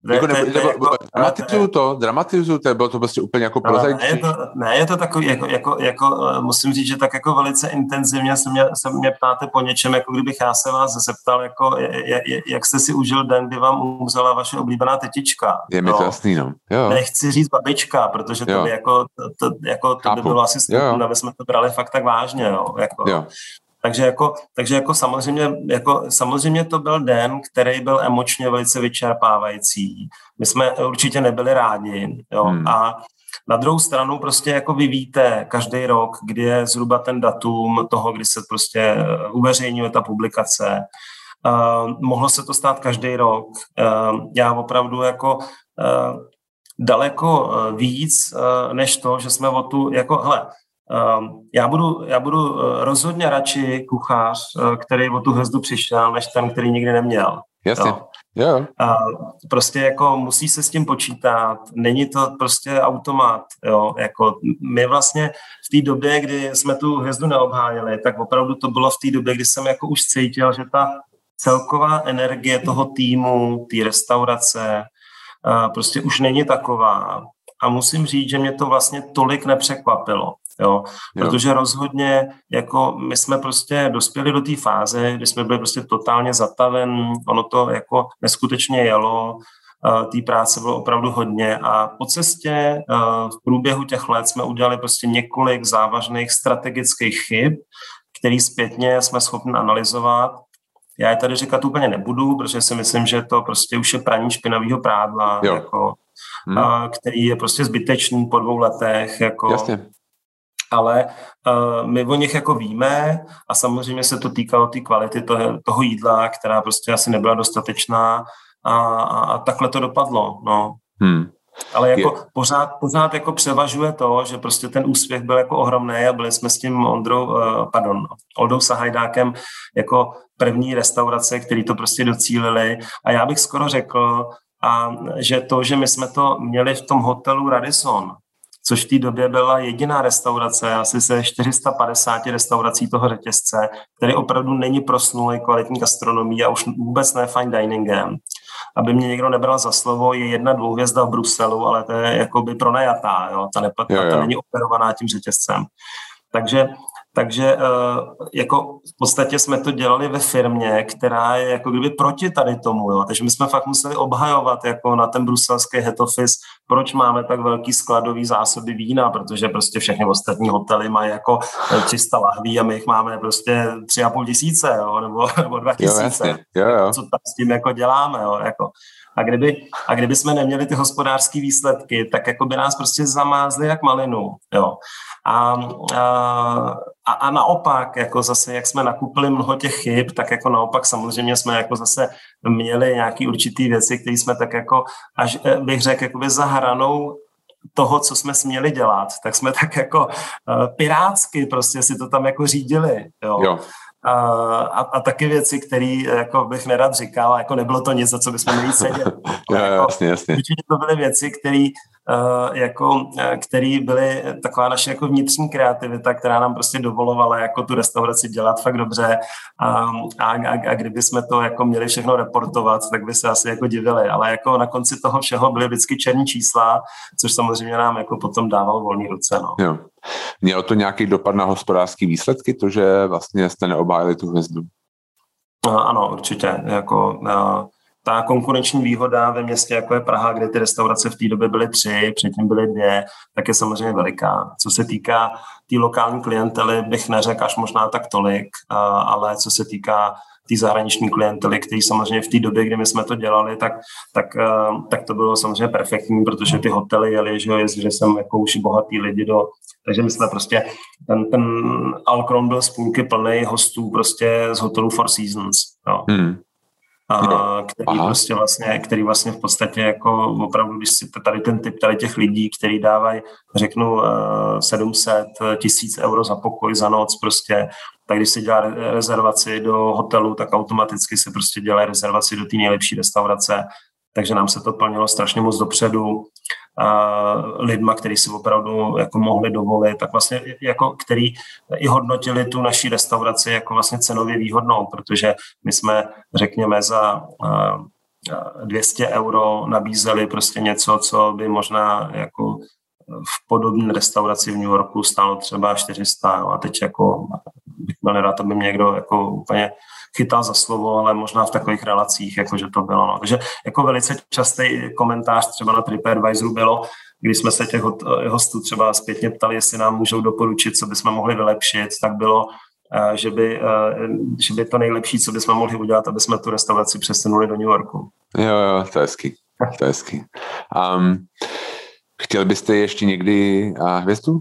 ne, jako, nebo, nebo, jako, dramatizuju to, dramatizuju to, bylo to prostě úplně jako prozaičný. Ne, je to, ne, je to takový, jako, jako, jako, eh, musím říct, že tak jako velice intenzivně se mě, se mě ptáte po něčem, jako kdybych já se vás zeptal, jako, je, je, jak jste si užil den, kdy vám umřela vaše oblíbená tetička. Je mi to no. jasný, no. Jo. Nechci říct babička, protože to by jako, to, to, jako, to by bylo asi stupno, aby jsme to brali fakt tak vážně, jo. Jako, jo. Takže jako, takže jako samozřejmě, jako samozřejmě to byl den, který byl emočně velice vyčerpávající. My jsme určitě nebyli rádi. Jo? Hmm. A na druhou stranu prostě jako vy víte každý rok, kdy je zhruba ten datum toho, kdy se prostě eh, uveřejňuje ta publikace. Uh, mohlo se to stát každý rok. Uh, já opravdu jako uh, daleko víc, uh, než to, že jsme o tu, jako, hele, já budu, já budu eh, rozhodně radši kuchař, eh, který o tu hvězdu přišel, než ten, který nikdy neměl. Jasně. Jo. Jo. A prostě jako musí se s tím počítat, není to prostě automat, jo, jako my vlastně v té době, kdy jsme tu hvězdu neobhájili, tak opravdu to bylo v té době, kdy jsem jako už cítil, že ta celková energie toho týmu, té restaurace, eh, prostě už není taková. A musím říct, že mě to vlastně tolik nepřekvapilo. Jo? Protože rozhodně jako my jsme prostě dospěli do té fáze, kdy jsme byli prostě totálně zataven, ono to jako neskutečně jelo, té práce bylo opravdu hodně a po cestě v průběhu těch let jsme udělali prostě několik závažných strategických chyb, který zpětně jsme schopni analyzovat. Já je tady říkat úplně nebudu, protože si myslím, že to prostě už je praní špinavého prádla, jako, hmm. a, který je prostě zbytečný po dvou letech. Jako, Jasně. Ale uh, my o nich jako víme a samozřejmě se to týkalo té kvality toho, toho jídla, která prostě asi nebyla dostatečná a, a, a takhle to dopadlo. No. Hmm. Ale jako je. pořád, pořád jako převažuje to, že prostě ten úspěch byl jako ohromný a byli jsme s tím Ondrou, uh, pardon, Oldou Sahajdákem jako první restaurace, který to prostě docílili a já bych skoro řekl, a že to, že my jsme to měli v tom hotelu Radisson, což v té době byla jediná restaurace, asi se 450 restaurací toho řetězce, který opravdu není prosnulý kvalitní gastronomii a už vůbec ne fine diningem. Aby mě někdo nebral za slovo, je jedna dvouhvězda v Bruselu, ale to je jakoby pronajatá, jo? Ta, nepat, jo, jo. ta není operovaná tím řetězcem. Takže takže eh, jako v podstatě jsme to dělali ve firmě, která je jako kdyby proti tady tomu. Jo. Takže my jsme fakt museli obhajovat jako na ten bruselský head office, proč máme tak velký skladový zásoby vína, protože prostě všechny ostatní hotely mají jako 300 lahví a my jich máme prostě 3,5 tisíce jo, nebo, nebo 2 tisíce. Jo, jo, jo. Co tam s tím jako děláme? Jo, jako. A kdyby, a kdyby jsme neměli ty hospodářské výsledky, tak jako by nás prostě zamázli jak malinu. Jo. A, a, a naopak, jako zase, jak jsme nakupili mnoho těch chyb, tak jako naopak samozřejmě jsme jako zase měli nějaký určitý věci, které jsme tak jako, až eh, bych řekl, jakoby za hranou toho, co jsme směli dělat, tak jsme tak jako uh, pirátsky prostě si to tam jako řídili. Jo. jo a, a taky věci, které jako bych nerad říkal, jako nebylo to nic, za co bychom měli sedět. jo, jako, jasně, jasně. Určitě to byly věci, které jako, který byly taková naše jako vnitřní kreativita, která nám prostě dovolovala jako tu restauraci dělat fakt dobře a, a, a, a kdyby jsme to jako měli všechno reportovat, tak by se asi jako divili, ale jako na konci toho všeho byly vždycky černí čísla, což samozřejmě nám jako potom dával volný ruce. No. Jo. Mělo to nějaký dopad na hospodářské výsledky, to, že vlastně jste neobhájili tu hvězdu? Ano, určitě. Jako, ta konkurenční výhoda ve městě, jako je Praha, kde ty restaurace v té době byly tři, předtím byly dvě, tak je samozřejmě veliká. Co se týká té tý lokální klientely, bych neřekl až možná tak tolik, ale co se týká té zahraniční klientely, který samozřejmě v té době, kdy my jsme to dělali, tak, tak, tak to bylo samozřejmě perfektní, protože ty hotely jeli, že jezdili jsem jako už bohatý lidi do, takže my jsme prostě, ten, ten Alcron byl z půlky plný hostů prostě z hotelu Four Seasons. Jo. Hmm a, který prostě vlastně, který vlastně v podstatě jako opravdu, když si tady ten typ tady těch lidí, který dávají, řeknu, 700 tisíc euro za pokoj za noc prostě, tak když si dělá rezervaci do hotelu, tak automaticky se prostě dělá rezervaci do té nejlepší restaurace, takže nám se to plnilo strašně moc dopředu lidma, kteří si opravdu jako mohli dovolit, tak vlastně jako, který i hodnotili tu naší restauraci jako vlastně cenově výhodnou, protože my jsme, řekněme, za 200 euro nabízeli prostě něco, co by možná jako v podobné restauraci v New Yorku stálo třeba 400 jo, a teď jako bych byl nerad, aby mě někdo jako úplně chytal za slovo, ale možná v takových relacích, jako že to bylo. No. Takže jako velice častý komentář třeba na TripAdvisoru bylo, když jsme se těch hostů třeba zpětně ptali, jestli nám můžou doporučit, co bychom mohli vylepšit, tak bylo, eh, že by, eh, že by to nejlepší, co bychom mohli udělat, aby jsme tu restauraci přesunuli do New Yorku. Jo, jo, to je hezký. To je hezký. Um, chtěl byste ještě někdy hvězdu?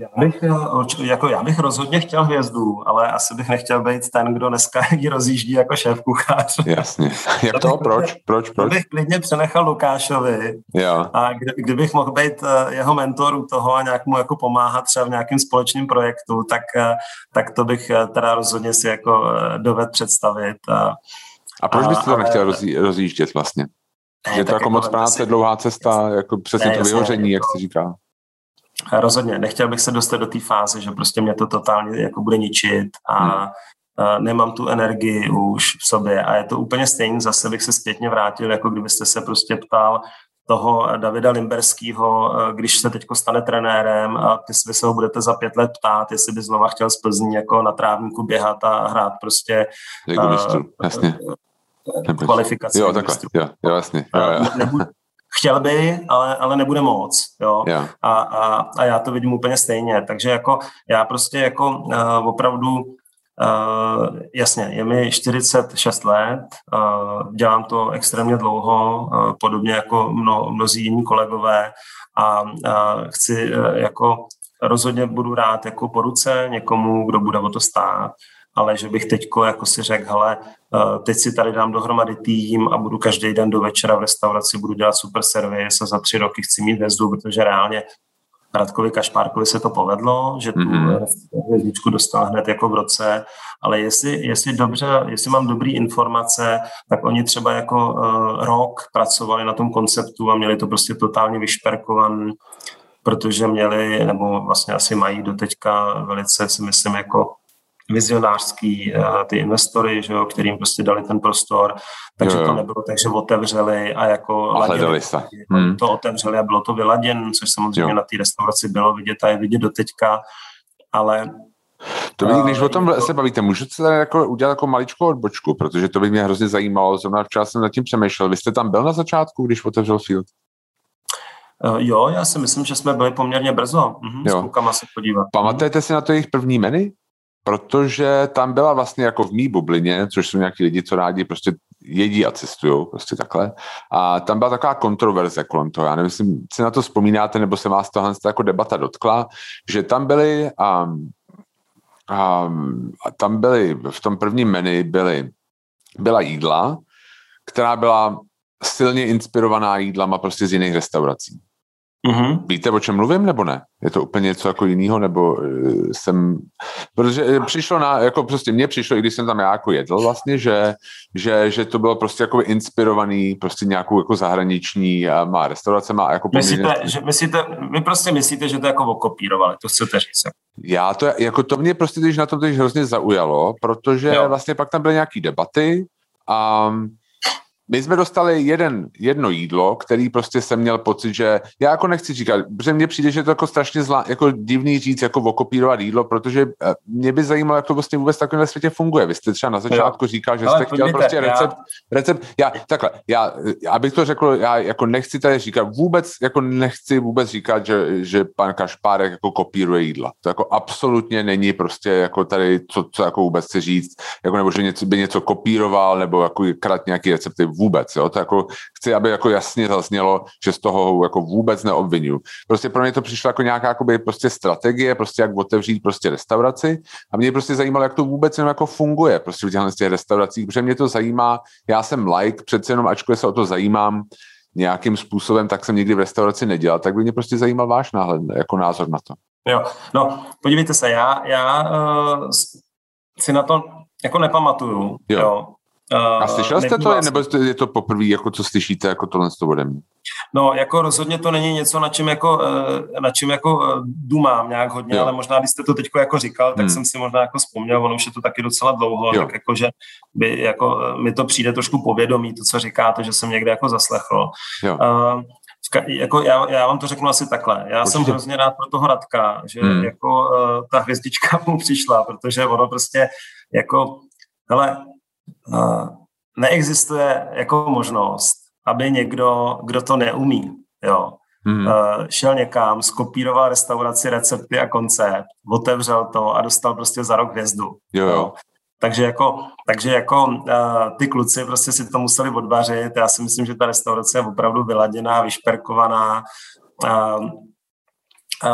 Já bych, eh, jako já bych rozhodně chtěl hvězdu, ale asi bych nechtěl být ten, kdo dneska ji rozjíždí jako šéf kuchař. Jasně. Jak to? Proč? Proč? Proč? bych klidně přenechal Lukášovi. Jo. A kdy, kdybych mohl být eh, jeho mentor u toho a nějak mu jako pomáhat třeba v nějakém společném projektu, tak, eh, tak to bych teda rozhodně si jako doved představit. A, a proč byste to ale, nechtěl rozjíždět vlastně? Ne, je to jako, jako moc práce, dlouhá cesta, jako přesně ne, to vyhoření, jak se říká. Rozhodně, nechtěl bych se dostat do té fáze, že prostě mě to totálně jako bude ničit a hmm. nemám tu energii už v sobě a je to úplně stejné, zase bych se zpětně vrátil, jako kdybyste se prostě ptal, toho Davida Limberského, když se teď stane trenérem a ty vy se ho budete za pět let ptát, jestli by znova chtěl z Plzní jako na trávníku běhat a hrát prostě jako mistru, jasně. kvalifikaci. Jo, takhle, jo, jo, jasně. Jo, jo. Nebude, chtěl by, ale, ale nebude moc, jo. jo. A, a, a já to vidím úplně stejně, takže jako já prostě jako uh, opravdu Uh, jasně, je mi 46 let, uh, dělám to extrémně dlouho, uh, podobně jako mno, mnozí jiní kolegové a uh, chci uh, jako rozhodně budu rád jako po ruce někomu, kdo bude o to stát, ale že bych teďko jako si řekl, hele, uh, teď si tady dám dohromady tým a budu každý den do večera v restauraci, budu dělat super servis a za tři roky chci mít hvězdu, protože reálně Radkovi Kašpárkovi se to povedlo, že tu mm-hmm. hvězdičku dostal hned jako v roce, ale jestli, jestli, dobře, jestli mám dobrý informace, tak oni třeba jako uh, rok pracovali na tom konceptu a měli to prostě totálně vyšperkovaný, protože měli, nebo vlastně asi mají do teďka velice, si myslím, jako vizionářský uh, ty investory, že jo, kterým prostě dali ten prostor, takže jo, jo. to nebylo tak, že otevřeli a jako a ladili se. Hmm. To otevřeli a bylo to vyladěn, což samozřejmě jo. na té restauraci bylo vidět a je vidět do teďka, ale to by, když o tom se bavíte, můžu se tady jako udělat jako maličkou odbočku, protože to by mě hrozně zajímalo, zrovna včera jsem nad tím přemýšlel. Vy jste tam byl na začátku, když otevřel Field? Uh, jo, já si myslím, že jsme byli poměrně brzo. Mhm, jo. S klukama se podívat. Pamatujete si na to jejich první menu? Protože tam byla vlastně jako v mý bublině, což jsou nějaký lidi, co rádi prostě jedí a cestují, prostě takhle. A tam byla taková kontroverze kolem toho. Já nevím, jestli si na to vzpomínáte, nebo se vás tohle jako debata dotkla, že tam byly um, um, tam byly, v tom prvním menu byly, byla jídla, která byla silně inspirovaná jídlama prostě z jiných restaurací. Mm-hmm. Víte, o čem mluvím, nebo ne? Je to úplně něco jako jiného, nebo uh, jsem... Protože eh, přišlo na, jako prostě mně přišlo, i když jsem tam já jako jedl vlastně, že, že, že to bylo prostě jako inspirovaný prostě nějakou jako zahraniční a má restaurace, má jako myslíte, že myslíte, vy prostě myslíte, že to jako okopírovali, to chcete říct. Já to, jako to mě prostě když na tom teď hrozně zaujalo, protože jo. vlastně pak tam byly nějaký debaty a my jsme dostali jeden, jedno jídlo, který prostě jsem měl pocit, že já jako nechci říkat, protože mně přijde, že to jako strašně zlá, jako divný říct, jako okopírovat jídlo, protože eh, mě by zajímalo, jak to vlastně vůbec takovém světě funguje. Vy jste třeba na začátku říkal, že Ale jste chtěl prostě recept, já... recept, já, takhle, já, abych to řekl, já jako nechci tady říkat, vůbec, jako nechci vůbec říkat, že, že pan Kašpárek jako kopíruje jídla. To jako absolutně není prostě jako tady, co, co jako vůbec chci říct, jako nebo že něco, by něco kopíroval, nebo jako krat nějaký recepty vůbec, jo, to jako chci, aby jako jasně zaznělo, že z toho jako vůbec neobvinuju. Prostě pro mě to přišlo jako nějaká jakoby prostě strategie, prostě jak otevřít prostě restauraci a mě prostě zajímalo, jak to vůbec jenom jako funguje prostě v těchto těch restauracích, protože mě to zajímá, já jsem like, přece jenom ačkoliv se o to zajímám, nějakým způsobem, tak jsem nikdy v restauraci nedělal, tak by mě prostě zajímal váš náhled, jako názor na to. Jo, no, podívejte se, já, já uh, si na to jako nepamatuju, jo. jo. Uh, a slyšel jste to, nebo je to poprvé, jako co slyšíte jako tohle toho ode mě? No, jako rozhodně to není něco, na čem jako, eh, na čem jako eh, dumám nějak hodně, jo. ale možná, když jste to teď jako říkal, tak hmm. jsem si možná jako vzpomněl, ono už je to taky docela dlouho, jo. tak jako, že by, jako, mi to přijde trošku povědomí, to, co říkáte, že jsem někde jako zaslechl. Jo. Uh, jako já, já vám to řeknu asi takhle. Já Určitě. jsem hrozně rád pro toho Radka, že hmm. jako uh, ta hvězdička mu přišla, protože ono prostě jako, hele, neexistuje jako možnost, aby někdo, kdo to neumí, jo, hmm. šel někam, skopíroval restauraci, recepty a koncept, otevřel to a dostal prostě za rok hvězdu. Jo, jo. Takže jako, takže jako uh, ty kluci prostě si to museli odvařit. Já si myslím, že ta restaurace je opravdu vyladěná, vyšperkovaná. Uh,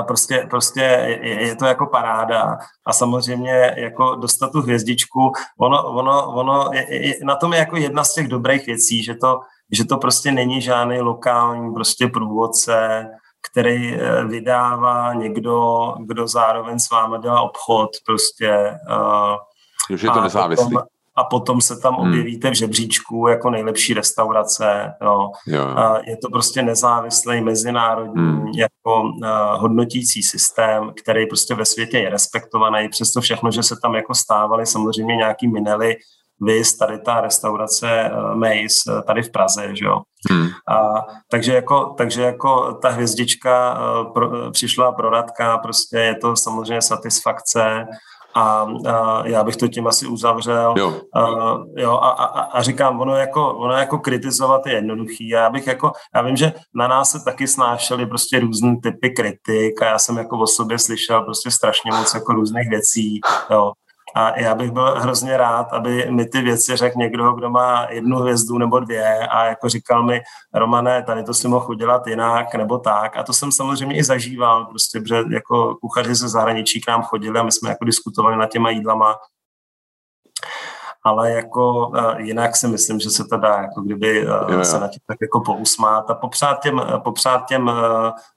prostě, prostě je, je to jako paráda a samozřejmě jako dostat tu hvězdičku, ono, ono, ono je, je, na tom je jako jedna z těch dobrých věcí, že to, že to prostě není žádný lokální prostě průvodce, který eh, vydává někdo, kdo zároveň s vámi dělá obchod prostě. Uh, je to nezávislý. Potom, a potom se tam hmm. objevíte v žebříčku jako nejlepší restaurace. Jo. Jo. A je to prostě nezávislý mezinárodní hmm. jako uh, hodnotící systém, který prostě ve světě je respektovaný, přesto všechno, že se tam jako stávaly samozřejmě nějaký minely vys tady ta restaurace Maze tady v Praze, že jo. Hmm. A, takže, jako, takže jako ta hvězdička pro, přišla pro Radka, prostě je to samozřejmě satisfakce, a, a já bych to tím asi uzavřel. Jo. A, jo, a, a, a říkám, ono jako, ono jako kritizovat je jednoduchý. Já bych jako, já vím, že na nás se taky snášely prostě různé typy kritik a já jsem jako o sobě slyšel prostě strašně moc jako různých věcí. Jo. A já bych byl hrozně rád, aby mi ty věci řekl někdo, kdo má jednu hvězdu nebo dvě a jako říkal mi, Romane, tady to si mohl udělat jinak nebo tak. A to jsem samozřejmě i zažíval, prostě, protože jako kuchaři ze zahraničí k nám chodili a my jsme jako diskutovali nad těma jídlama ale jako uh, jinak si myslím, že se to dá jako kdyby uh, jo. se na tím tak jako pousmát a popřát těm, popřát těm uh,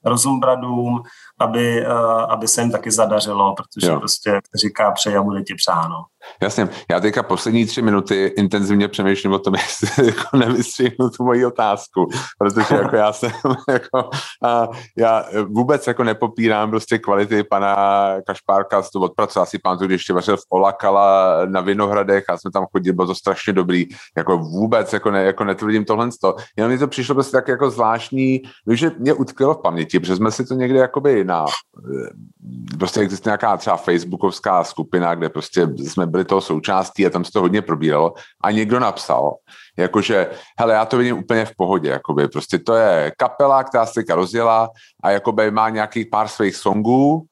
rozumbradům, aby, uh, aby se jim taky zadařilo, protože jo. prostě, jak říká, přeji a bude ti přáno. Jasně. Já teďka poslední tři minuty intenzivně přemýšlím o tom, jestli jako nevystřihnu tu moji otázku, protože jako já jsem jako, a já vůbec jako nepopírám prostě kvality pana Kašpárka, to odpracoval si pamatuju, když ještě vařil v Olakala na Vinohradech a jsme tam chodili, bylo to strašně dobrý, jako vůbec jako, ne, jako netvrdím tohle z toho. Jenom mi to přišlo prostě tak jako zvláštní, že mě utkvělo v paměti, protože jsme si to někde jakoby na, prostě existuje nějaká třeba facebookovská skupina, kde prostě jsme byli toho součástí a tam se to hodně probíralo a někdo napsal, jakože, hele, já to vidím úplně v pohodě, jakoby, prostě to je kapela, která se teďka rozjela a jakoby má nějakých pár svých songů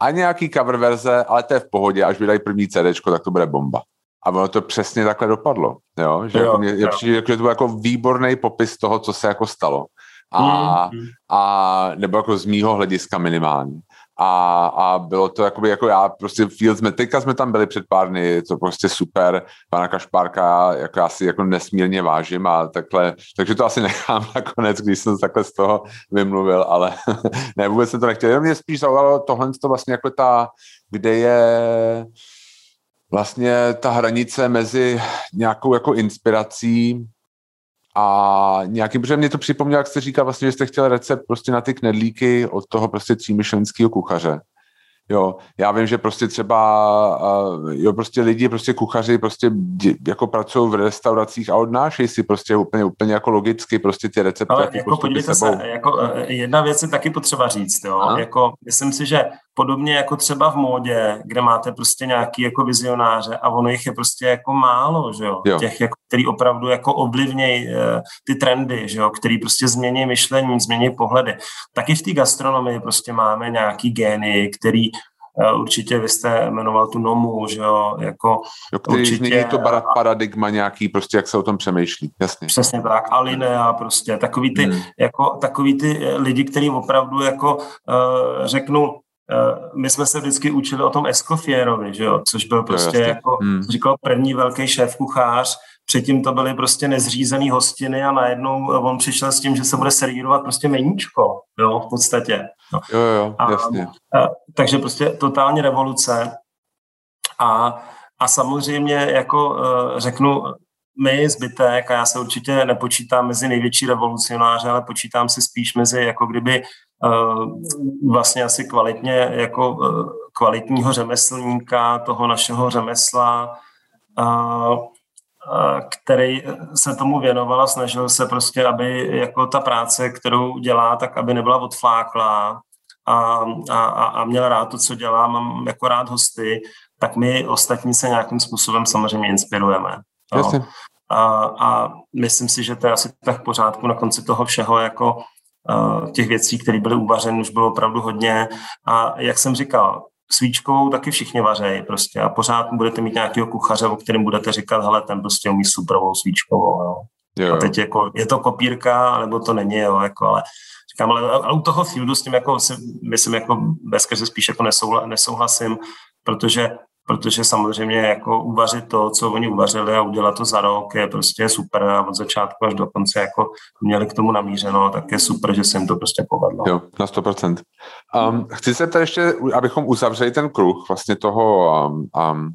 a nějaký cover verze, ale to je v pohodě, až vydají první CD, tak to bude bomba. A ono to přesně takhle dopadlo, jo? že jo, jako mě, jo. že to byl jako výborný popis toho, co se jako stalo. A, mm. a nebo jako z mýho hlediska minimálně a, a bylo to jakoby, jako já prostě Fields, jsme, teďka jsme tam byli před pár dny, to prostě super, pana Kašpárka, jako já si jako nesmírně vážím a takhle, takže to asi nechám nakonec, když jsem takhle z toho vymluvil, ale ne, vůbec jsem to nechtěl, jenom mě spíš zaujalo tohle to vlastně jako ta, kde je vlastně ta hranice mezi nějakou jako inspirací a nějakým, protože mě to připomnělo, jak jste říkal vlastně, že jste chtěl recept prostě na ty knedlíky od toho prostě třímyšlenského kuchaře. Jo, já vím, že prostě třeba, jo, prostě lidi, prostě kuchaři prostě jako pracují v restauracích a odnášejí si prostě úplně, úplně jako logicky prostě ty recepty. Ale jako podívejte se, jako e, jedna věc je taky potřeba říct, jo, Aha. jako myslím si, že podobně jako třeba v módě, kde máte prostě nějaký jako vizionáře a ono jich je prostě jako málo, že jo, jo. těch, jako, který opravdu jako ovlivnějí uh, ty trendy, že jo, který prostě změní myšlení, změní pohledy. Taky v té gastronomii prostě máme nějaký gény, který Eh, určitě vy jste jmenoval tu Nomu, že jo, jako jo, který určitě... je to paradigma nějaký, prostě jak se o tom přemýšlí, jasně. Přesně tak, Alinea prostě, takový ty, hmm. jako, takový ty eh, lidi, kteří opravdu jako uh, řeknu, my jsme se vždycky učili o tom Escoffierovi, že jo, což byl prostě jo, jako, hmm. říkal první velký šéf kuchář, Předtím to byly prostě nezřízený hostiny a najednou on přišel s tím, že se bude servírovat prostě meníčko, jo, v podstatě. No. Jo, jo, a, jasně. A, takže prostě totální revoluce a, a samozřejmě jako uh, řeknu, my zbytek, a já se určitě nepočítám mezi největší revolucionáře, ale počítám si spíš mezi jako kdyby vlastně asi kvalitně jako uh, kvalitního řemeslníka toho našeho řemesla, uh, který se tomu věnoval a snažil se prostě, aby jako ta práce, kterou dělá, tak aby nebyla odfláklá a, a, a měl rád to, co dělá, mám jako rád hosty, tak my ostatní se nějakým způsobem samozřejmě inspirujeme. No. A, a myslím si, že to je asi tak v pořádku na konci toho všeho, jako těch věcí, které byly uvařeny, už bylo opravdu hodně. A jak jsem říkal, svíčkovou taky všichni vařejí prostě a pořád budete mít nějakého kuchaře, o kterém budete říkat, hele, ten prostě umí superovou svíčkovou, jo. Jo. A teď jako, je to kopírka, nebo to není, jo, jako, ale říkám, ale, ale u toho fieldu s tím jako, myslím, jako bez spíš jako nesouhla, nesouhlasím, protože protože samozřejmě jako uvařit to, co oni uvařili a udělat to za rok je prostě super a od začátku až do konce jako měli k tomu namířeno, tak je super, že se jim to prostě povedlo. Jo, na 100%. Um, chci se tady ještě, abychom uzavřeli ten kruh vlastně toho um, um,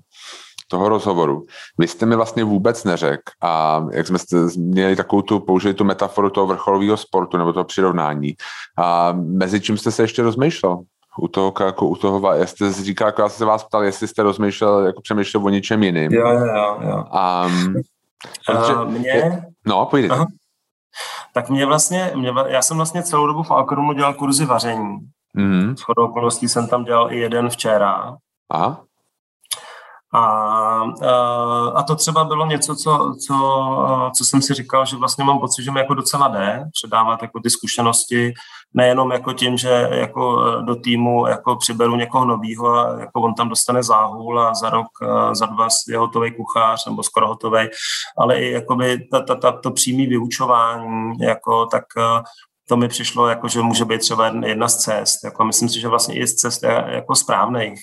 toho rozhovoru. Vy jste mi vlastně vůbec neřekl a jak jsme měli takovou tu, použili tu metaforu toho vrcholového sportu nebo toho přirovnání a mezi čím jste se ještě rozmýšlel? U toho, jako u toho, jestli jsi říkal, jako já jsem se vás ptal, jestli jste rozmýšlel, jako přemýšlel o něčem jiným. Jo, jo, jo. Um, protože, uh, mě... No, pojď. Tak mě vlastně, mě, já jsem vlastně celou dobu v Alkromu dělal kurzy vaření. Mm-hmm. S chodou okolností jsem tam dělal i jeden včera. Aha. A, a to třeba bylo něco, co, co, co jsem si říkal, že vlastně mám pocit, že mi jako docela jde předávat jako ty zkušenosti, nejenom jako tím, že jako do týmu jako přiberu někoho novýho a jako on tam dostane záhul a za rok, za dva je hotový kuchař nebo skoro hotový, ale i jakoby ta, ta, ta, to přímý vyučování, jako, tak to mi přišlo, jako, že může být třeba jedna z cest. Jako, myslím si, že vlastně i z cest jako správných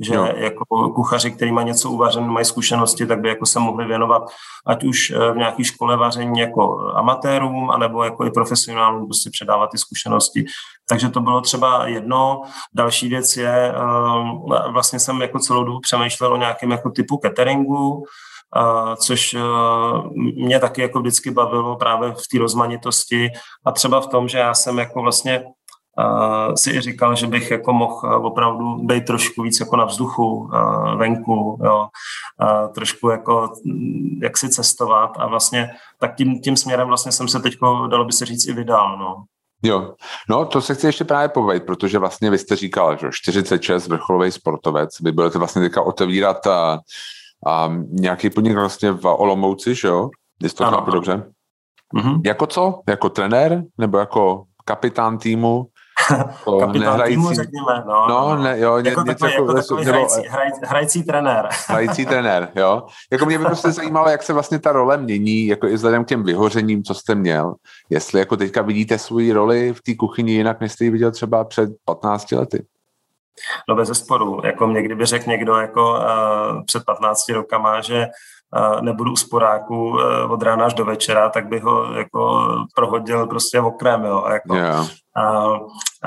že no. jako kuchaři, který mají něco uvařené, mají zkušenosti, tak by jako se mohli věnovat ať už eh, v nějaké škole vaření jako amatérům, anebo jako i profesionálům prostě předávat ty zkušenosti. Takže to bylo třeba jedno. Další věc je, eh, vlastně jsem jako celou dobu přemýšlel o nějakém jako typu cateringu, což eh, mě taky jako vždycky bavilo právě v té rozmanitosti a třeba v tom, že já jsem jako vlastně si i říkal, že bych jako mohl eh, opravdu být trošku víc jako na vzduchu, eh, venku, jo, trošku jako mm, jak si cestovat a vlastně tak tím, tím směrem vlastně jsem se teď, dalo by se říct, i vydal, no. Jo, no to se chci ještě právě povědět, protože vlastně vy jste říkal, že 46 vrcholový sportovec, vy budete vlastně teďka otevírat a, a nějaký podnik vlastně v Olomouci, že jo? Jestli to chápu dobře. Mm-hmm. Jako co? Jako trenér? Nebo jako kapitán týmu? Kapitán nehrající, týmu, řekněme. No, no, no. Ne, jo, jako něco, takový, jako takový nebo, hrající, hraj, hrající trenér. hrající trenér, jo. Jako mě by prostě zajímalo, jak se vlastně ta role mění, jako i vzhledem k těm vyhořením, co jste měl. Jestli jako teďka vidíte svoji roli v té kuchyni jinak, než jste ji viděl třeba před 15 lety. No bez zesporu. Jako mě kdyby řekl někdo jako uh, před 15 rokama, že nebudu u sporáku e, od rána až do večera, tak bych ho jako prohodil prostě oknem, jo. Jako. Yeah. A,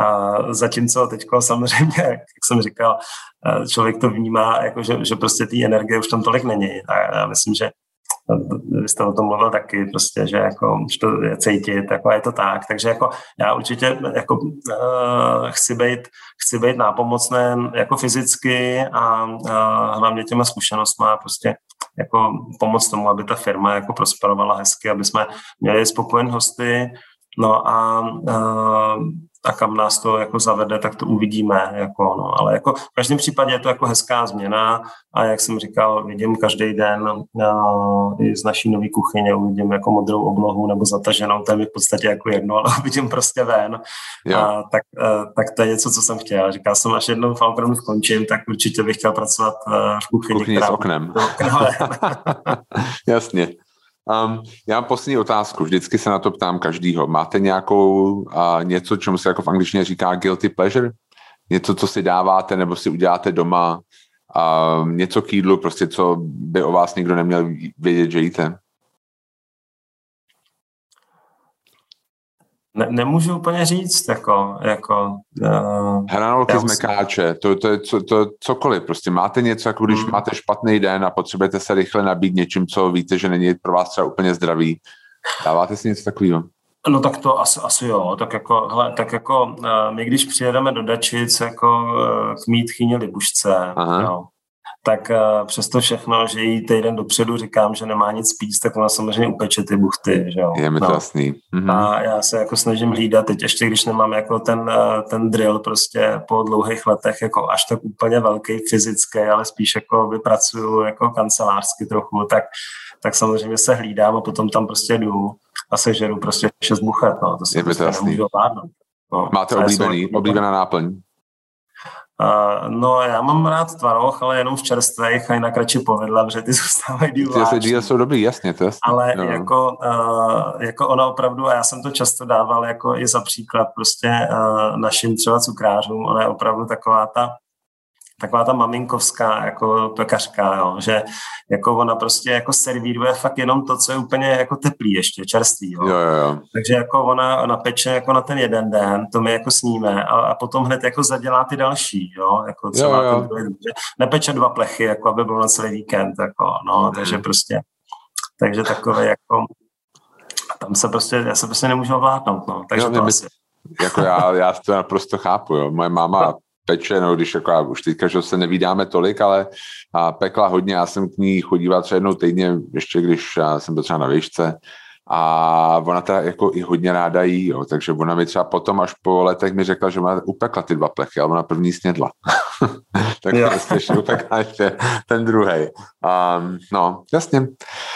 a zatímco teď samozřejmě, jak jsem říkal, člověk to vnímá, jako že, že prostě té energie už tam tolik není. A já myslím, že vy jste o tom mluvil taky, prostě, že jako, že to je cítit, jako je to tak, takže jako já určitě jako uh, chci být, chci být nápomocný jako fyzicky a uh, hlavně těma zkušenostma prostě jako pomoct tomu, aby ta firma jako prosperovala hezky, aby jsme měli spokojené hosty, no a a kam nás to jako zavede, tak to uvidíme. Jako, no. Ale jako v každém případě je to jako hezká změna a jak jsem říkal, vidím každý den uh, i z naší nové kuchyně, uvidím jako modrou oblohu nebo zataženou, to je mi v podstatě jako jedno, ale vidím prostě ven. A, tak, uh, tak to je něco, co jsem chtěl. Říkal jsem, až jednou Falconu skončím, tak určitě bych chtěl pracovat uh, v kuchyni. V kuchyni s oknem. Jasně. Um, já mám poslední otázku, vždycky se na to ptám každýho. Máte nějakou uh, něco, čemu se jako v angličtině říká guilty pleasure? Něco, co si dáváte nebo si uděláte doma? Uh, něco k jídlu, prostě co by o vás nikdo neměl vědět, že jíte? Ne, nemůžu úplně říct, jako... jako uh, Hranolky z mekáče, to, to je co, to, cokoliv, prostě máte něco, jako když mm. máte špatný den a potřebujete se rychle nabít něčím, co víte, že není pro vás třeba úplně zdravý. Dáváte si něco takového? No tak to asi, asi jo, tak jako, hele, tak jako uh, my když přijedeme do Dačic jako uh, k mít chyně Libušce, jo, tak uh, přesto všechno, že jí týden dopředu říkám, že nemá nic pít, tak ona samozřejmě upeče ty buchty. Že jo? Je mi to no. jasný. Mm-hmm. A já se jako snažím hlídat, teď ještě když nemám jako ten, uh, ten drill prostě po dlouhých letech jako až tak úplně velký fyzický, ale spíš jako vypracuju jako kancelářsky trochu, tak, tak samozřejmě se hlídám a potom tam prostě jdu a sežeru prostě šest buchet. No. To se je prostě nemůžu No. Máte oblíbený, oblíbená náplň? No, já mám rád tvaroh, ale jenom v čerstvých a jinak radši povedla, protože ty zůstávají díl Ty díl jsou dobrý, jasně. To je, ale jo. jako, uh, jako ona opravdu, a já jsem to často dával jako i za příklad prostě uh, našim třeba cukrářům, ona je opravdu taková ta taková ta maminkovská jako pekařka, jo, že jako ona prostě jako servíruje fakt jenom to, co je úplně jako teplý ještě, čerstvý. Jo. Jo, jo. Takže jako ona napeče jako na ten jeden den, to my jako sníme a, a potom hned jako zadělá ty další, jo, jako třeba jo, jo. ten druhý, nepeče dva plechy, jako aby bylo na celý víkend, jako, no, mm. takže prostě, takže takové jako, tam se prostě, já se prostě nemůžu ovládnout, no, takže jo, to asi. Jako já, já to naprosto chápu, jo. Moje máma peče, no když jako už teďka, že se nevídáme tolik, ale a pekla hodně, já jsem k ní chodíval třeba jednou týdně, ještě když jsem byl třeba na výšce, a ona teda jako i hodně ráda jí, jo, takže ona mi třeba potom až po letech mi řekla, že má upekla ty dva plechy, ale ona první snědla. tak prostě ještě upekla ještě ten druhý. Um, no, jasně.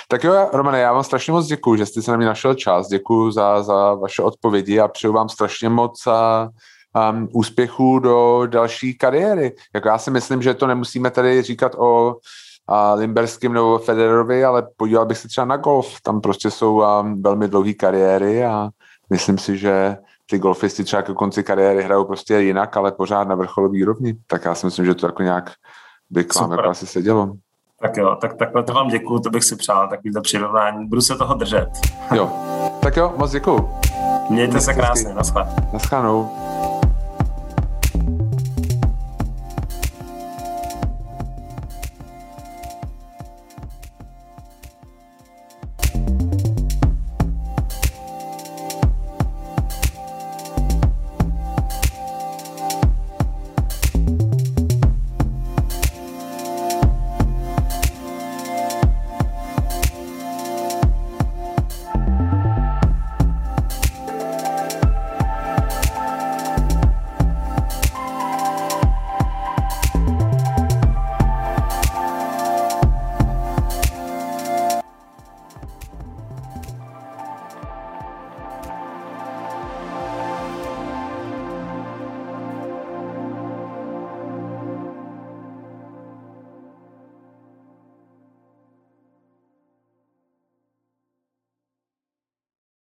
Tak jo, Romane, já vám strašně moc děkuji, že jste se na mě našel čas, děkuji za, za vaše odpovědi a přeju vám strašně moc a, um, úspěchů do další kariéry. Jako já si myslím, že to nemusíme tady říkat o a Limberským nebo Federerovi, ale podíval bych se třeba na golf. Tam prostě jsou um, velmi dlouhé kariéry a myslím si, že ty golfisti třeba ke konci kariéry hrajou prostě jinak, ale pořád na vrcholové úrovni. Tak já si myslím, že to jako nějak by k vám jako asi sedělo. Tak jo, tak takhle to vám děkuju, to bych si přál, takovýhle přirovnání. Budu se toho držet. jo, tak jo, moc děkuju. Mějte se krásně, naschle. Naschledanou.